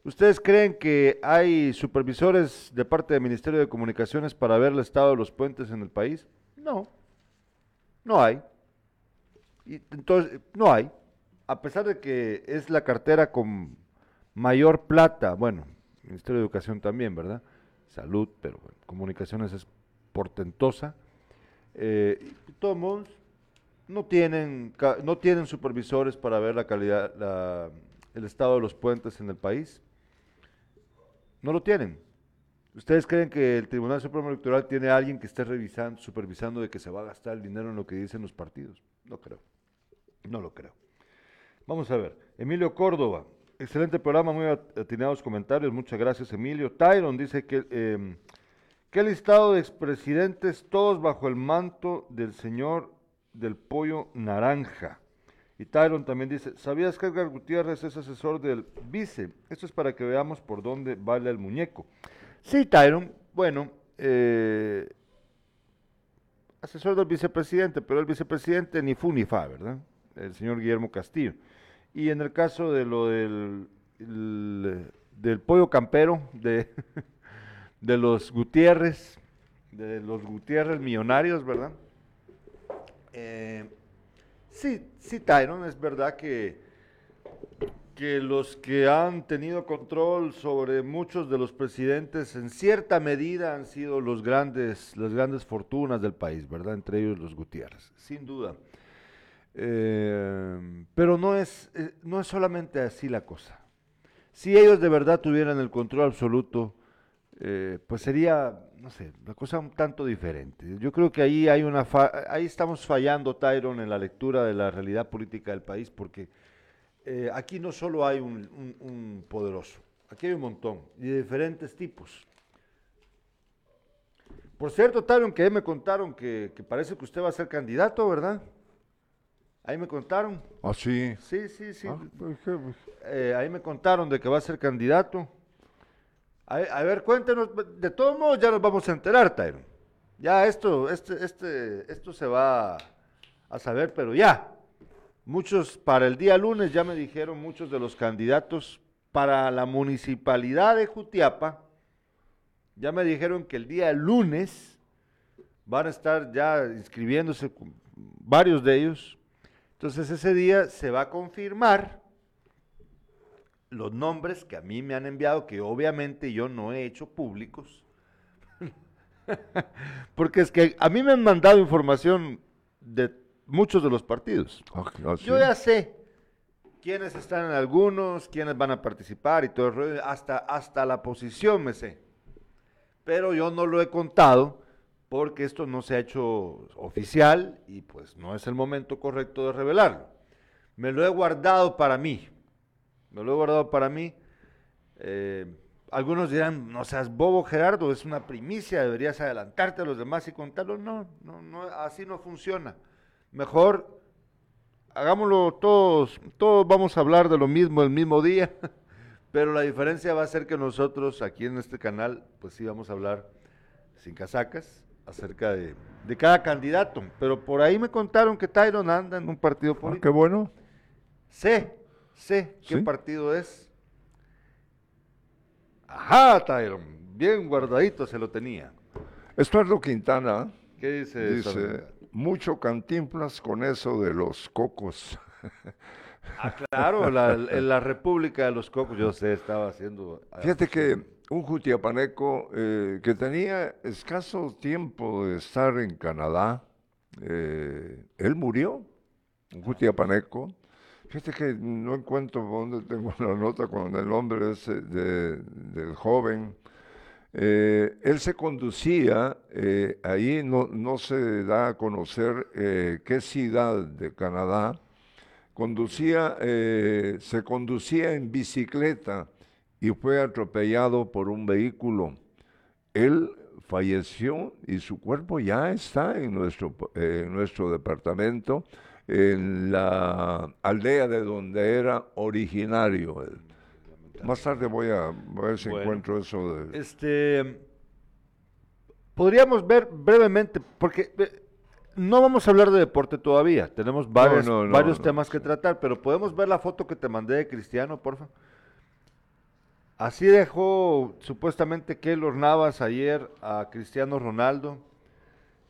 ¿Ustedes creen que hay supervisores de parte del Ministerio de Comunicaciones para ver el estado de los puentes en el país? No, no hay. Entonces, no hay a pesar de que es la cartera con mayor plata, bueno, Ministerio de Educación también, ¿verdad? Salud, pero comunicaciones es portentosa. Eh, todos no tienen, no tienen supervisores para ver la calidad, el estado de los puentes en el país. No lo tienen. ¿Ustedes creen que el Tribunal Supremo Electoral tiene a alguien que esté revisando, supervisando de que se va a gastar el dinero en lo que dicen los partidos? No creo. No lo creo. Vamos a ver. Emilio Córdoba, excelente programa, muy atinados comentarios. Muchas gracias, Emilio. Tyron dice que, em, ¿Qué listado de expresidentes, todos bajo el manto del señor del pollo naranja? Y Tyron también dice, ¿sabías que Edgar Gutiérrez es asesor del vice? Esto es para que veamos por dónde baila el muñeco. Sí, Tyron, bueno, eh, asesor del vicepresidente, pero el vicepresidente ni fu ni fa, ¿verdad? El señor Guillermo Castillo. Y en el caso de lo del, el- del pollo campero, de, de los Gutiérrez, de los Gutiérrez millonarios, ¿verdad? Eh, sí, sí, Tyron, es verdad que, que los que han tenido control sobre muchos de los presidentes en cierta medida han sido los grandes, las grandes fortunas del país, ¿verdad? Entre ellos los Gutiérrez, sin duda. Eh, pero no es, eh, no es solamente así la cosa. Si ellos de verdad tuvieran el control absoluto, eh, pues sería, no sé, la cosa un tanto diferente. Yo creo que ahí hay una fa- ahí estamos fallando, Tyron, en la lectura de la realidad política del país, porque eh, aquí no solo hay un, poderoso, aquí hay un montón, y de diferentes tipos. Por cierto, Tyron, que me contaron que parece que usted va a ser candidato, ¿verdad? Ahí me contaron. ¿Ah, sí? Sí, sí, sí. Ah, pues. Pues, Eh, ahí me contaron de que va a ser candidato. A, a ver, cuéntenos. De todos modos, ya nos vamos a enterar, Tyron. Ya esto, este, este, esto se va a saber, pero ya. Muchos, para el día lunes, ya me dijeron muchos de los candidatos para la municipalidad de Jutiapa. Ya me dijeron que el día lunes van a estar ya inscribiéndose varios de ellos. Entonces ese día se va a confirmar los nombres que a mí me han enviado, que obviamente yo no he hecho públicos. Porque es que a mí me han mandado información de muchos de los partidos. Yo ya sé quiénes están en algunos, quiénes van a participar y todo el rollo, hasta, hasta la posición me sé. Pero yo no lo he contado porque esto no se ha hecho oficial y pues no es el momento correcto de revelarlo. Me lo he guardado para mí. Me lo he guardado para mí. Eh, algunos dirán, no seas bobo Gerardo, es una primicia, deberías adelantarte a los demás y contarlo. No, no, no, así no funciona. Mejor hagámoslo todos, todos vamos a hablar de lo mismo el mismo día, pero la diferencia va a ser que nosotros aquí en este canal, pues sí vamos a hablar sin casacas acerca de, de cada candidato. Pero por ahí me contaron que Tyron anda en un partido Ah, qué político. bueno. Sé, sé qué ¿Sí? partido es. Ajá, Tyron, bien guardadito se lo tenía. Estuardo Quintana ¿Qué dice? dice, mucho cantinflas con eso de los cocos. Ah, claro, la, en la República de los Cocos, yo sé, estaba haciendo... Fíjate que un jutiapaneco eh, que tenía escaso tiempo de estar en Canadá, eh, él murió, un jutiapaneco. Fíjate que no encuentro dónde tengo la nota con el nombre ese de- del joven. Eh, él se conducía, eh, ahí no, no se da a conocer eh, qué ciudad de Canadá, conducía, se conducía en bicicleta y fue atropellado por un vehículo. Él falleció y su cuerpo ya está en nuestro, eh, en nuestro departamento, en la aldea de donde era originario. él. Más tarde voy a, voy a ver si Bueno. encuentro eso de... Este, podríamos ver brevemente, porque eh, no vamos a hablar de deporte todavía, tenemos varios, no, no, varios temas que tratar, pero podemos ver la foto que te mandé de Cristiano, porfa. Así dejó supuestamente Keylor Navas ayer a Cristiano Ronaldo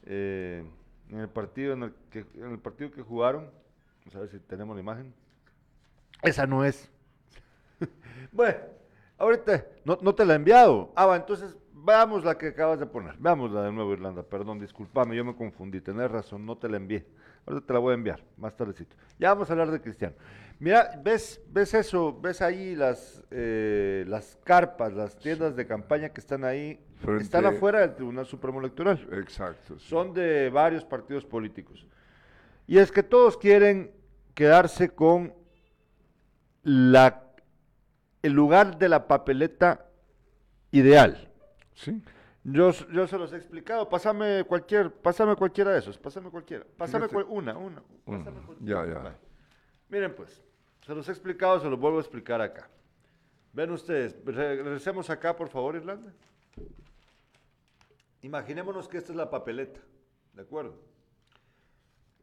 eh, en el partido en el que en el partido que jugaron. Vamos a ver si tenemos la imagen. Esa no es. Bueno, ahorita no, no te la he enviado. Ah, va, entonces veamos la que acabas de poner. Veamos la de Nueva Irlanda. Perdón, discúlpame, yo me confundí. Tenés razón, no te la envié. Ahorita te la voy a enviar, más tardecito. Ya vamos a hablar de Cristiano. Mira, ¿ves, ves eso? ¿Ves ahí las, eh, las carpas, las tiendas de campaña que están ahí? Frente- Están afuera del Tribunal Supremo Electoral Exacto. sí. son de varios partidos políticos. Y es que todos quieren quedarse con la, el lugar de la papeleta ideal. Sí. Yo, yo se los he explicado. Pásame cualquier, pásame cualquiera de esos. Pásame cualquiera. Pásame cual- una, una. Pásame ya, ya. Vale. Miren pues, se los he explicado, se los vuelvo a explicar acá. Ven ustedes, re- regresemos acá, por favor, Irlanda. Imaginémonos que esta es la papeleta, ¿de acuerdo?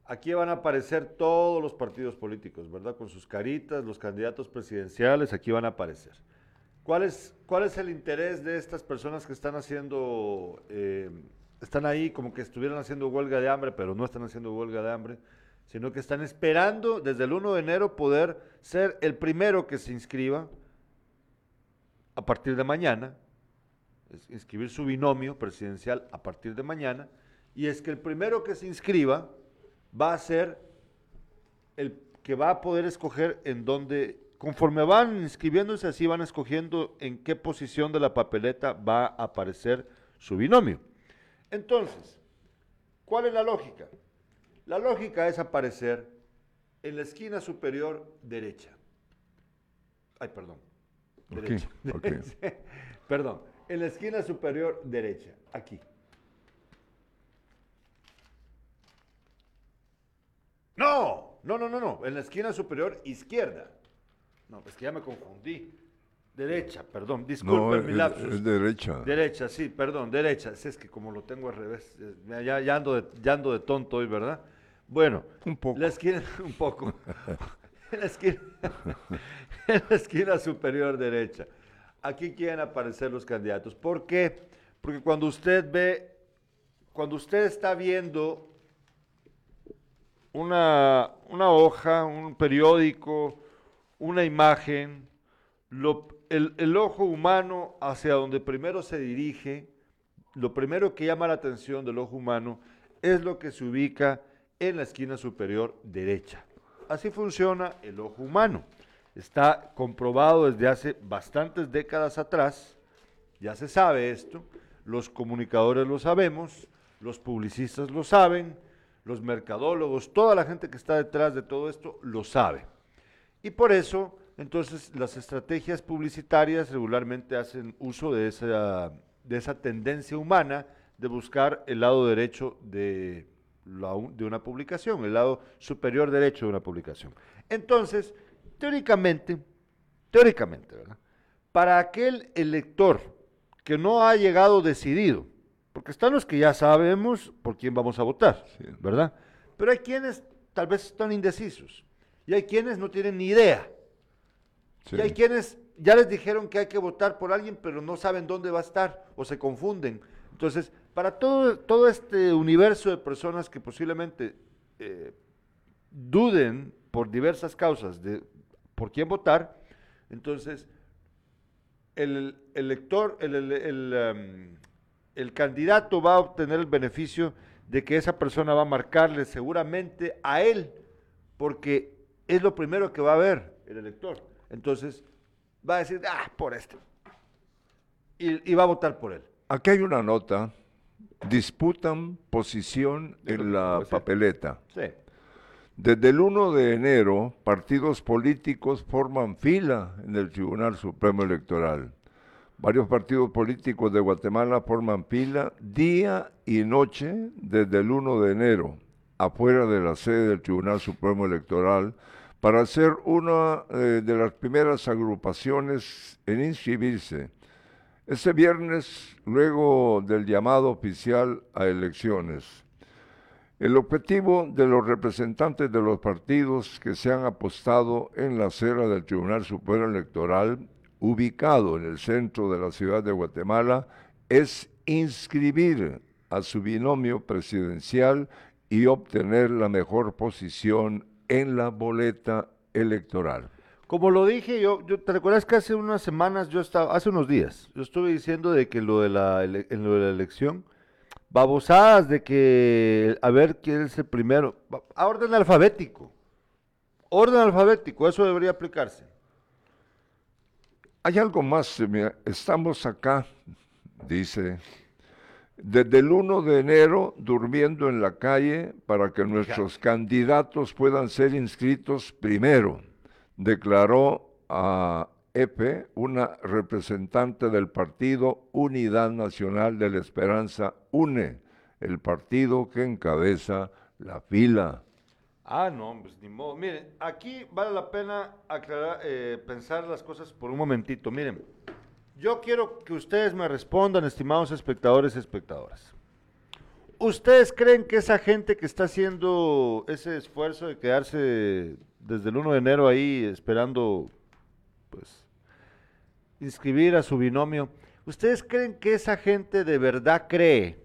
Aquí van a aparecer todos los partidos políticos, ¿verdad? Con sus caritas, los candidatos presidenciales, aquí van a aparecer. ¿Cuál es, cuál es el interés de estas personas que están haciendo, eh, están ahí como que estuvieran haciendo huelga de hambre, pero no están haciendo huelga de hambre, sino que están esperando desde el 1 de enero poder ser el primero que se inscriba a partir de mañana, inscribir su binomio presidencial a partir de mañana, y es que el primero que se inscriba va a ser el que va a poder escoger en dónde, conforme van inscribiéndose, así van escogiendo en qué posición de la papeleta va a aparecer su binomio. Entonces, ¿cuál es la lógica? La lógica es aparecer en la esquina superior derecha. Ay, perdón. Derecha. Perdón, en la esquina superior derecha, aquí. No, no, no, no, no, en la esquina superior izquierda. No, es que ya me confundí. Derecha, perdón, No, disculpen mi lapsus. es derecha. Derecha, sí, perdón, derecha. Es que como lo tengo al revés, ya, ya ando, de, ya ando de tonto hoy, ¿verdad? Bueno, Un poco. la esquina, un poco. en, la esquina, en la esquina superior derecha. Aquí quieren aparecer los candidatos. ¿Por qué? Porque cuando usted ve, cuando usted está viendo una, una hoja, un periódico, una imagen, el, el ojo humano hacia donde primero se dirige, lo primero que llama la atención del ojo humano es lo que se ubica en la esquina superior derecha. Así funciona el ojo humano. Está comprobado desde hace bastantes décadas atrás, ya se sabe esto, los comunicadores lo sabemos, los publicistas lo saben, los mercadólogos, toda la gente que está detrás de todo esto lo sabe. Y por eso, entonces, las estrategias publicitarias regularmente hacen uso de esa, de esa tendencia humana de buscar el lado derecho de, la de una publicación, el lado superior derecho de una publicación. Entonces, teóricamente, teóricamente, ¿verdad? Para aquel elector que no ha llegado decidido, porque están los que ya sabemos por quién vamos a votar, Sí. ¿verdad? Pero hay quienes tal vez están indecisos y hay quienes no tienen ni idea. Sí. Y hay quienes ya les dijeron que hay que votar por alguien, pero no saben dónde va a estar o se confunden. Entonces, para todo, todo este universo de personas que posiblemente eh, duden por diversas causas de por quién votar, entonces el elector, el, el- el, em, el candidato va a obtener el beneficio de que esa persona va a marcarle seguramente a él, porque es lo primero que va a ver el elector. Entonces va a decir, ah, por este. Y, y va a votar por él. Aquí hay una nota. Disputan posición en la papeleta. Sí. Desde el 1 de enero, partidos políticos forman fila en el Tribunal Supremo Electoral. Varios partidos políticos de Guatemala forman fila día y noche desde el 1 de enero, afuera de la sede del Tribunal Supremo Electoral, para ser una eh, de las primeras agrupaciones en inscribirse. Este viernes, luego del llamado oficial a elecciones. El objetivo de los representantes de los partidos que se han apostado en la acera del Tribunal Supremo Electoral, ubicado en el centro de la ciudad de Guatemala, es inscribir a su binomio presidencial y obtener la mejor posición en la boleta electoral. Como lo dije yo, yo, ¿te recuerdas que hace unas semanas yo estaba, hace unos días, yo estuve diciendo de que lo de la, ele- en lo de la elección, babosadas de que a ver quién es el primero, a orden alfabético, orden alfabético, eso debería aplicarse. Hay algo más, eh, mira, estamos acá, dice, desde el 1 de enero durmiendo en la calle para que nuestros candidatos puedan ser inscritos primero, declaró a EP, una representante del partido Unidad Nacional de la Esperanza, UNE, el partido que encabeza la fila. Ah, no, pues ni modo. Miren, aquí vale la pena aclarar, eh, pensar las cosas por un momentito. Miren, yo quiero que ustedes me respondan, estimados espectadores y espectadoras. ¿Ustedes creen que esa gente que está haciendo ese esfuerzo de quedarse desde el 1 de enero ahí esperando, pues, inscribir a su binomio, ¿ustedes creen que esa gente de verdad cree,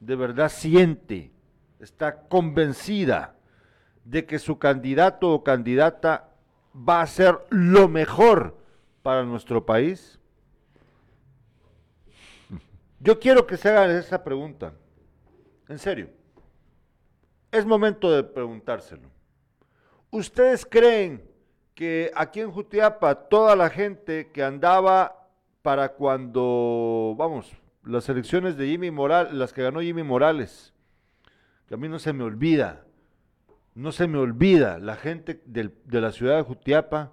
de verdad siente, está convencida de que su candidato o candidata va a ser lo mejor para nuestro país? Yo quiero que se hagan esa pregunta. En serio. Es momento de preguntárselo. ¿Ustedes creen que aquí en Jutiapa toda la gente que andaba para cuando, vamos, las elecciones de Jimmy Morales, las que ganó Jimmy Morales, que a mí no se me olvida, no se me olvida la gente de la ciudad de Jutiapa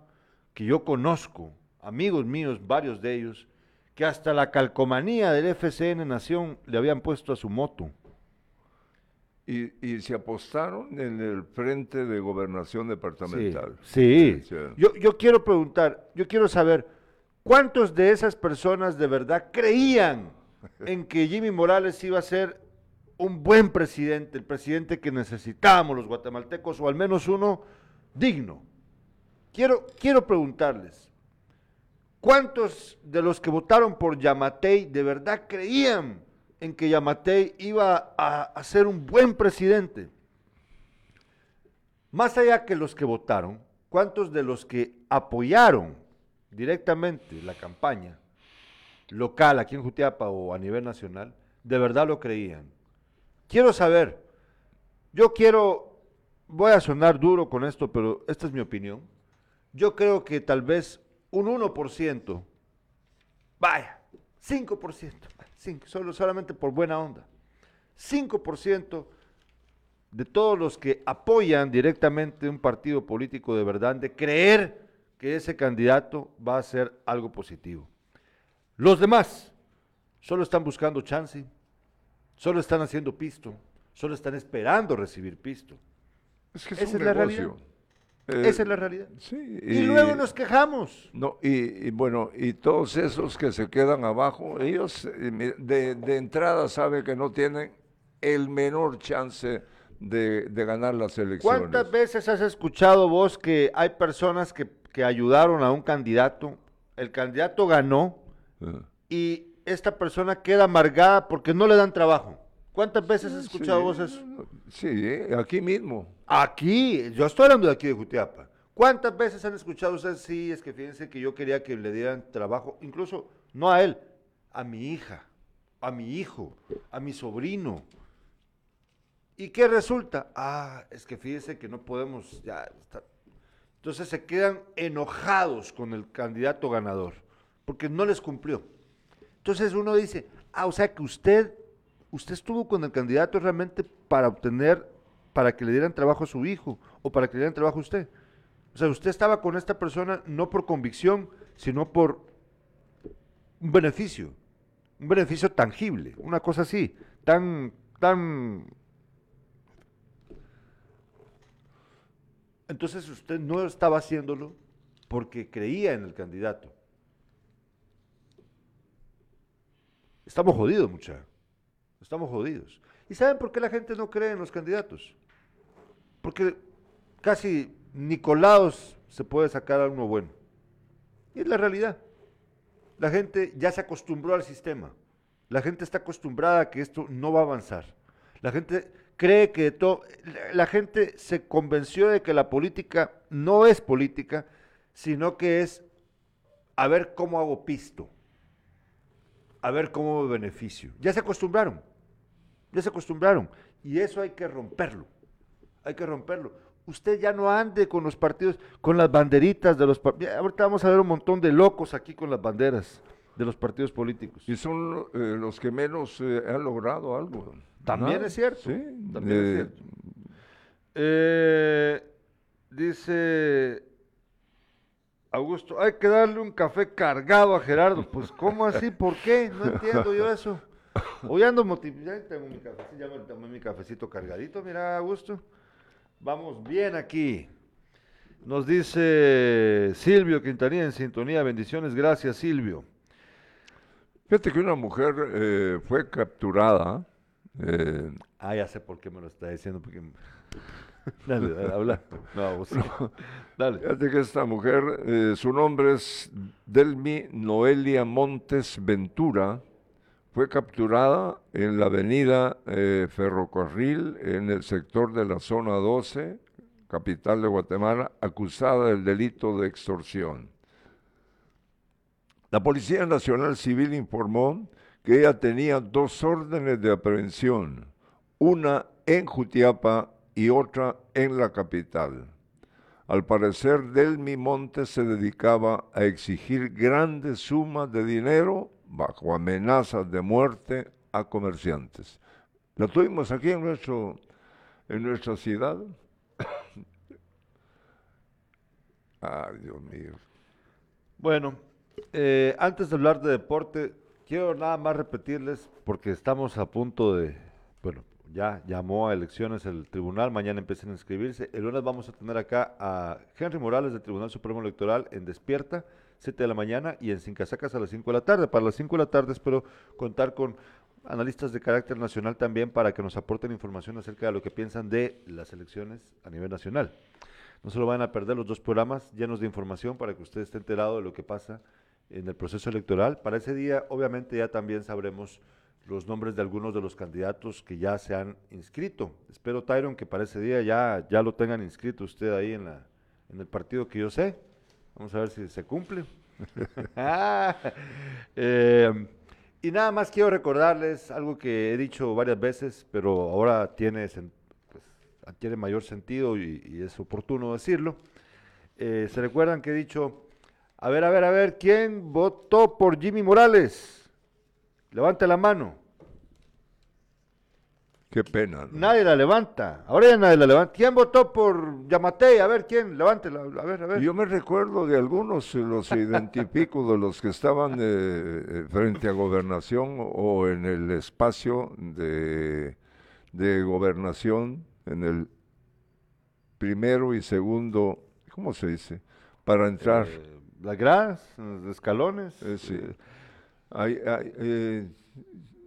que yo conozco, amigos míos, varios de ellos, que hasta la calcomanía del FCN Nación le habían puesto a su moto. Y, y se apostaron en el frente de gobernación departamental. Sí, sí. Sí, sí. Yo, yo quiero preguntar, yo quiero saber, ¿cuántos de esas personas de verdad creían en que Jimmy Morales iba a ser un buen presidente, el presidente que necesitábamos los guatemaltecos, o al menos uno digno? Quiero, quiero preguntarles, ¿cuántos de los que votaron por Yamatei de verdad creían en que Yamatei iba a, ser un buen presidente? Más allá que los que votaron, ¿cuántos de los que apoyaron directamente la campaña local aquí en Jutiapa o a nivel nacional, de verdad lo creían? Quiero saber, yo quiero, voy a sonar duro con esto, pero esta es mi opinión. Yo creo que tal vez un 1%, vaya, 5%, cinco, solo, solamente por buena onda, 5% de todos los que apoyan directamente un partido político de verdad, de creer que ese candidato va a hacer algo positivo. Los demás solo están buscando chance, solo están haciendo pisto, solo están esperando recibir pisto. Es que Esa es un es la realidad. Eh, Esa es la realidad. Sí, Y, luego nos quejamos. No, y, y bueno, y todos esos que se quedan abajo, ellos eh, de, de entrada saben que no tienen el menor chance de, de ganar las elecciones. ¿Cuántas veces has escuchado vos que hay personas que, que ayudaron a un candidato, el candidato ganó Eh, y esta persona queda amargada porque no le dan trabajo? ¿Cuántas veces has escuchado sí, vos eso? Sí, eh, aquí mismo. Aquí, yo estoy hablando de aquí de Jutiapa. ¿Cuántas veces han escuchado ustedes? Sí, es que fíjense que yo quería que le dieran trabajo, incluso no a él, a mi hija, a mi hijo, a mi sobrino. ¿Y qué resulta? Ah, es que fíjense que no podemos ya. Entonces se quedan enojados con el candidato ganador, porque no les cumplió. Entonces uno dice, ah, o sea que usted, usted estuvo con el candidato realmente para obtener, para que le dieran trabajo a su hijo o para que le dieran trabajo a usted. O sea, usted estaba con esta persona no por convicción, sino por un beneficio, un beneficio tangible, una cosa así, tan, tan... Entonces usted no estaba haciéndolo porque creía en el candidato. Estamos jodidos, mucha. Estamos jodidos. ¿Y saben por qué la gente no cree en los candidatos? Porque casi Nicolaos se puede sacar a uno bueno. Y es la realidad. La gente ya se acostumbró al sistema. La gente está acostumbrada a que esto no va a avanzar. La gente cree que todo. La gente se convenció de que la política no es política, sino que es a ver cómo hago pisto, a ver cómo me beneficio. Ya se acostumbraron. Ya se acostumbraron. Y eso hay que romperlo. Hay que romperlo. Usted ya no ande con los partidos, con las banderitas de los partidos. Ahorita vamos a ver un montón de locos aquí con las banderas de los partidos políticos. Y son eh, los que menos eh, han logrado algo. También Nada. es cierto. Sí, También es eh, cierto. Eh, dice Augusto, hay que darle un café cargado a Gerardo. Pues, ¿cómo así? ¿Por qué? No entiendo yo eso. Hoy ando motivado. Ya tengo mi cafecito, ya me tomé mi cafecito cargadito, mira, Augusto. Vamos bien aquí. Nos dice Silvio Quintanilla en sintonía. Bendiciones, gracias, Silvio. Fíjate que una mujer eh, fue capturada. eh, Ah, ya sé por qué me lo está diciendo. Porque... dale, dale, habla. No, vos. Dale. Fíjate que esta mujer, eh, su nombre es Delmi Noelia Montes Ventura, fue capturada en la avenida eh, Ferrocarril, en el sector de la zona 12, capital de Guatemala, acusada del delito de extorsión. La Policía Nacional Civil informó que ella tenía dos órdenes de aprehensión, una en Jutiapa y otra en la capital. Al parecer, Delmi Montes se dedicaba a exigir grandes sumas de dinero bajo amenazas de muerte a comerciantes. La tuvimos aquí en, nuestro, en nuestra ciudad. Ay, Dios mío. Bueno, eh, antes de hablar de deporte, quiero nada más repetirles, porque estamos a punto de, bueno, ya llamó a elecciones el tribunal, mañana empiezan a inscribirse. El lunes vamos a tener acá a Henry Morales del Tribunal Supremo Electoral en Despierta, 7 de la mañana, y en Sin Casacas a las 5 de la tarde. Para las 5 de la tarde espero contar con analistas de carácter nacional también para que nos aporten información acerca de lo que piensan de las elecciones a nivel nacional. No se lo van a perder los dos programas llenos de información para que usted esté enterado de lo que pasa en el proceso electoral. Para ese día, obviamente, ya también sabremos los nombres de algunos de los candidatos que ya se han inscrito. Espero, Tyron, que para ese día ya, ya lo tengan inscrito usted ahí en, la, en el partido que yo sé. Vamos a ver si se cumple. Eh, y nada más quiero recordarles algo que he dicho varias veces, pero ahora tiene, pues, mayor sentido y, y es oportuno decirlo. Eh, ¿Se recuerdan que he dicho, a ver, a ver, a ver, ¿quién votó por Jimmy Morales? Levante la mano. Qué pena. ¿no? Nadie la levanta. Ahora ya nadie la levanta. ¿Quién votó por Yamatei? A ver, ¿quién? Levántela. A ver, a ver. Yo me recuerdo de algunos, eh, los identifico de los que estaban eh, eh, frente a gobernación o en el espacio de, de gobernación, en el primero y segundo, ¿cómo se dice? Para entrar. Eh, las gradas, los escalones. Eh, sí. Hay- hay,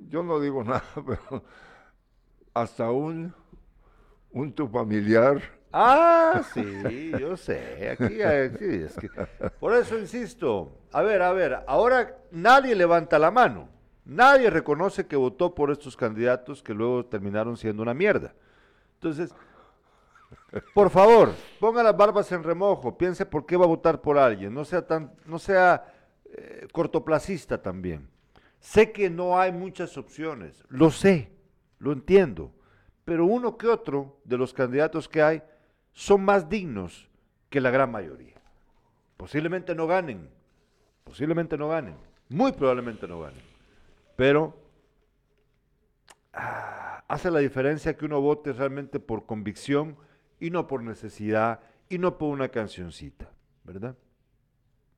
yo no digo nada, pero hasta un, un tu familiar Ah, sí, yo sé. Aquí, es que- por eso insisto. A ver, a ver, ahora nadie levanta la mano. Nadie reconoce que votó por estos candidatos que luego terminaron siendo una mierda. Entonces, por favor, ponga las barbas en remojo, piense por qué va a votar por alguien, no sea tan, no sea eh, cortoplacista también. Sé que no hay muchas opciones, lo sé, lo entiendo, pero uno que otro de los candidatos que hay son más dignos que la gran mayoría. Posiblemente no ganen, posiblemente no ganen, muy probablemente no ganen, pero ah, hace la diferencia que uno vote realmente por convicción y no por necesidad y no por una cancioncita, ¿verdad?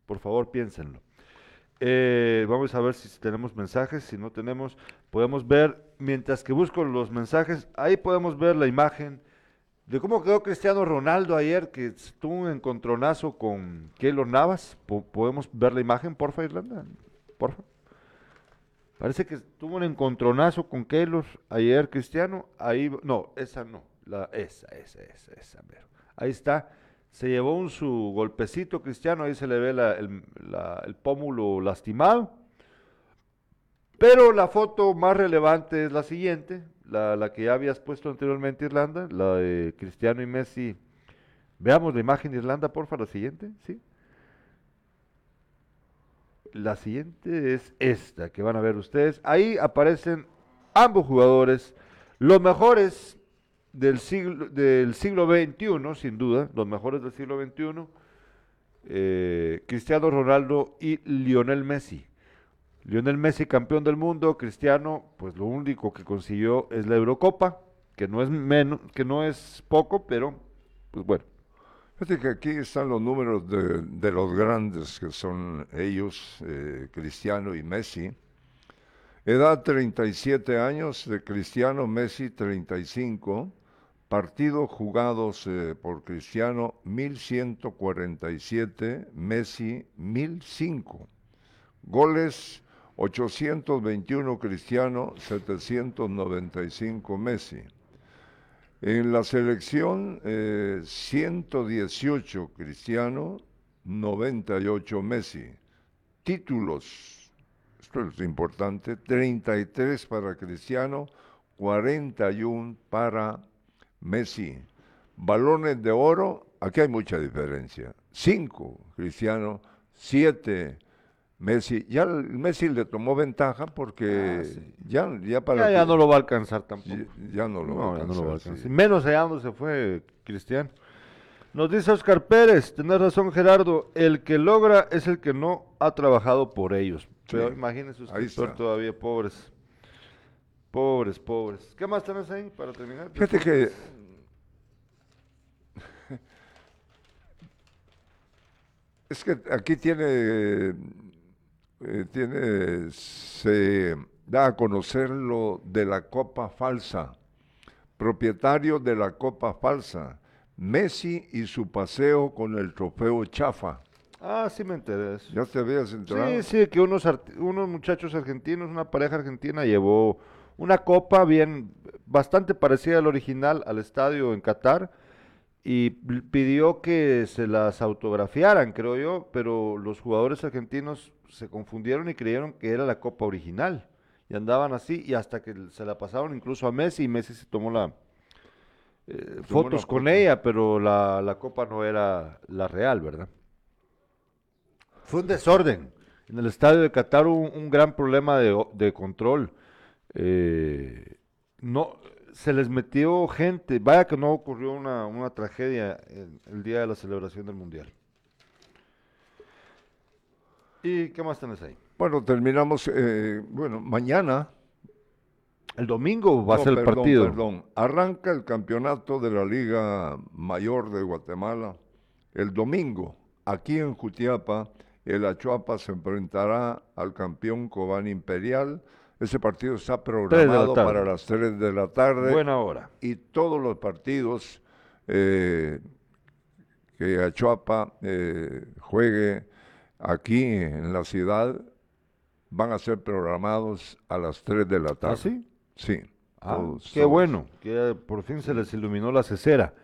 Por favor, piénsenlo. Eh, vamos a ver si tenemos mensajes. Si no tenemos, podemos ver, mientras que busco los mensajes, ahí podemos ver la imagen de cómo quedó Cristiano Ronaldo ayer, que tuvo un encontronazo con Keylor Navas. Po- ¿Podemos ver la imagen, porfa, Irlanda? Porfa. Parece que tuvo un encontronazo con Keylor ayer, Cristiano. Ahí, no, esa no, la, esa, esa, esa, esa. Ahí está. Se llevó un su golpecito Cristiano, ahí se le ve la- el pómulo lastimado. Pero la foto más relevante es la siguiente, la, que ya habías puesto anteriormente, Irlanda, la de Cristiano y Messi. Veamos la imagen de Irlanda, porfa, la siguiente, ¿sí? La siguiente es esta que van a ver ustedes. Ahí aparecen ambos jugadores, los mejores del siglo, del siglo XXI, sin duda, los mejores del siglo XXI, eh, Cristiano Ronaldo y Lionel Messi. Lionel Messi campeón del mundo, Cristiano, pues lo único que consiguió es la Eurocopa, que no es menos, que no es poco, pero pues bueno. Fíjate que aquí están los números de, los grandes que son ellos, eh, Cristiano y Messi. Edad 37 años de Cristiano, Messi 35. Partidos jugados eh, por Cristiano 1147, Messi 1005. Goles 821 Cristiano, 795 Messi. En la selección, eh, 118 Cristiano, 98 Messi. Títulos, esto es importante, 33 para Cristiano, 41 para Messi. Balones de oro, aquí hay mucha diferencia. 5 Cristiano, 7 Messi. Ya Messi le tomó ventaja porque Ah, sí. ya, ya para... Ya, ya no lo va a alcanzar tampoco. ya, ya no lo No, va a ya no lo va a alcanzar, sí. Menos allá donde se fue Cristian. Nos dice Oscar Pérez, tenés razón Gerardo, el que logra es el que no ha trabajado por ellos. Pero imagínense usted todavía, pobres. Pobres, pobres. ¿Qué más tenés ahí para terminar? Fíjate que es que aquí tiene, eh, tiene, se da a conocer lo de la copa falsa, propietario de la copa falsa, Messi y su paseo con el trofeo chafa. Ah, sí me enteré. ¿Ya te habías enterado? Sí, sí, que unos, unos muchachos argentinos, una pareja argentina llevó una copa bien, bastante parecida al original al estadio en Qatar y pidió que se las autografiaran, creo yo, pero los jugadores argentinos se confundieron y creyeron que era la copa original y andaban así y hasta que se la pasaron incluso a Messi y Messi se tomó la eh, fotos con ella, pero la, la copa no era la real, ¿verdad? Fue un desorden. En el estadio de Qatar hubo un, un gran problema de, de control. Eh, no, se les metió gente. Vaya que no ocurrió una, una tragedia el, el día de la celebración del Mundial. ¿Y qué más tenés ahí? Bueno, terminamos, eh, bueno, mañana El domingo va a ser el perdón, partido. Perdón, arranca el campeonato de la Liga Mayor de Guatemala el domingo. Aquí en Jutiapa, el Achuapa se enfrentará al campeón Cobán Imperial. Ese partido está programado para las 3 de la tarde. Buena hora. Y todos los partidos eh, que Achuapa eh, juegue aquí en la ciudad van a ser programados a las 3 de la tarde. ¿Ah, sí? Sí. Ah, qué bueno, que por fin se les iluminó la cesera.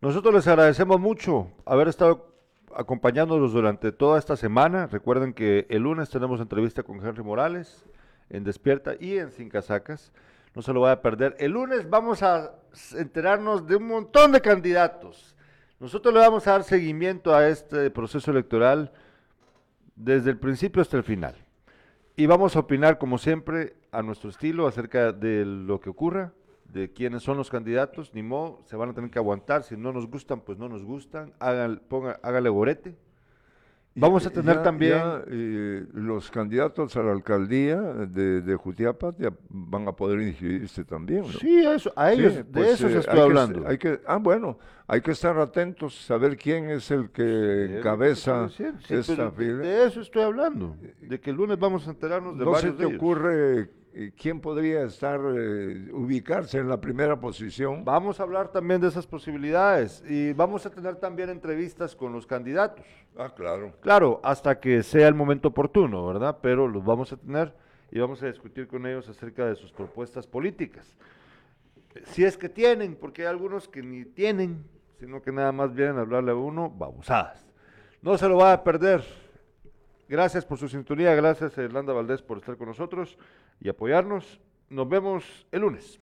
Nosotros les agradecemos mucho haber estado acompañándonos durante toda esta semana. Recuerden que el lunes tenemos entrevista con Henry Morales en Despierta y en Sin Casacas. No se lo vaya a perder. El lunes vamos a enterarnos de un montón de candidatos. Nosotros le vamos a dar seguimiento a este proceso electoral desde el principio hasta el final. Y vamos a opinar, como siempre, a nuestro estilo acerca de lo que ocurra, de quiénes son los candidatos. Ni modo, se van a tener que aguantar. Si no nos gustan, pues no nos gustan. Hagan, ponga, hágale gorete. Vamos a y tener ya- también. ya, eh, los candidatos a la alcaldía de, de Jutiapa ya van a poder inscribirse también. ¿no? Sí, a, eso, a Sí, ellos, de pues, eso eh, se estoy hay que- hablando. hay que, ah, bueno, hay que estar atentos, saber quién es el que que encabeza. Sí, esta fila. De eso estoy hablando. De que el lunes vamos a enterarnos de ¿No se varios te de ellos. ocurre eh, quién podría estar, eh, ubicarse en la primera posición? Vamos a hablar también de esas posibilidades y vamos a tener también entrevistas con los candidatos. Ah, claro. Claro, hasta que sea el momento oportuno, ¿verdad? Pero los vamos a tener y vamos a discutir con ellos acerca de sus propuestas políticas. Si es que tienen, porque hay algunos que ni tienen, sino que nada más vienen a hablarle a uno babosadas. No se lo va a perder. Gracias por su sintonía, gracias a Irlanda Valdés por estar con nosotros y apoyarnos. Nos vemos el lunes.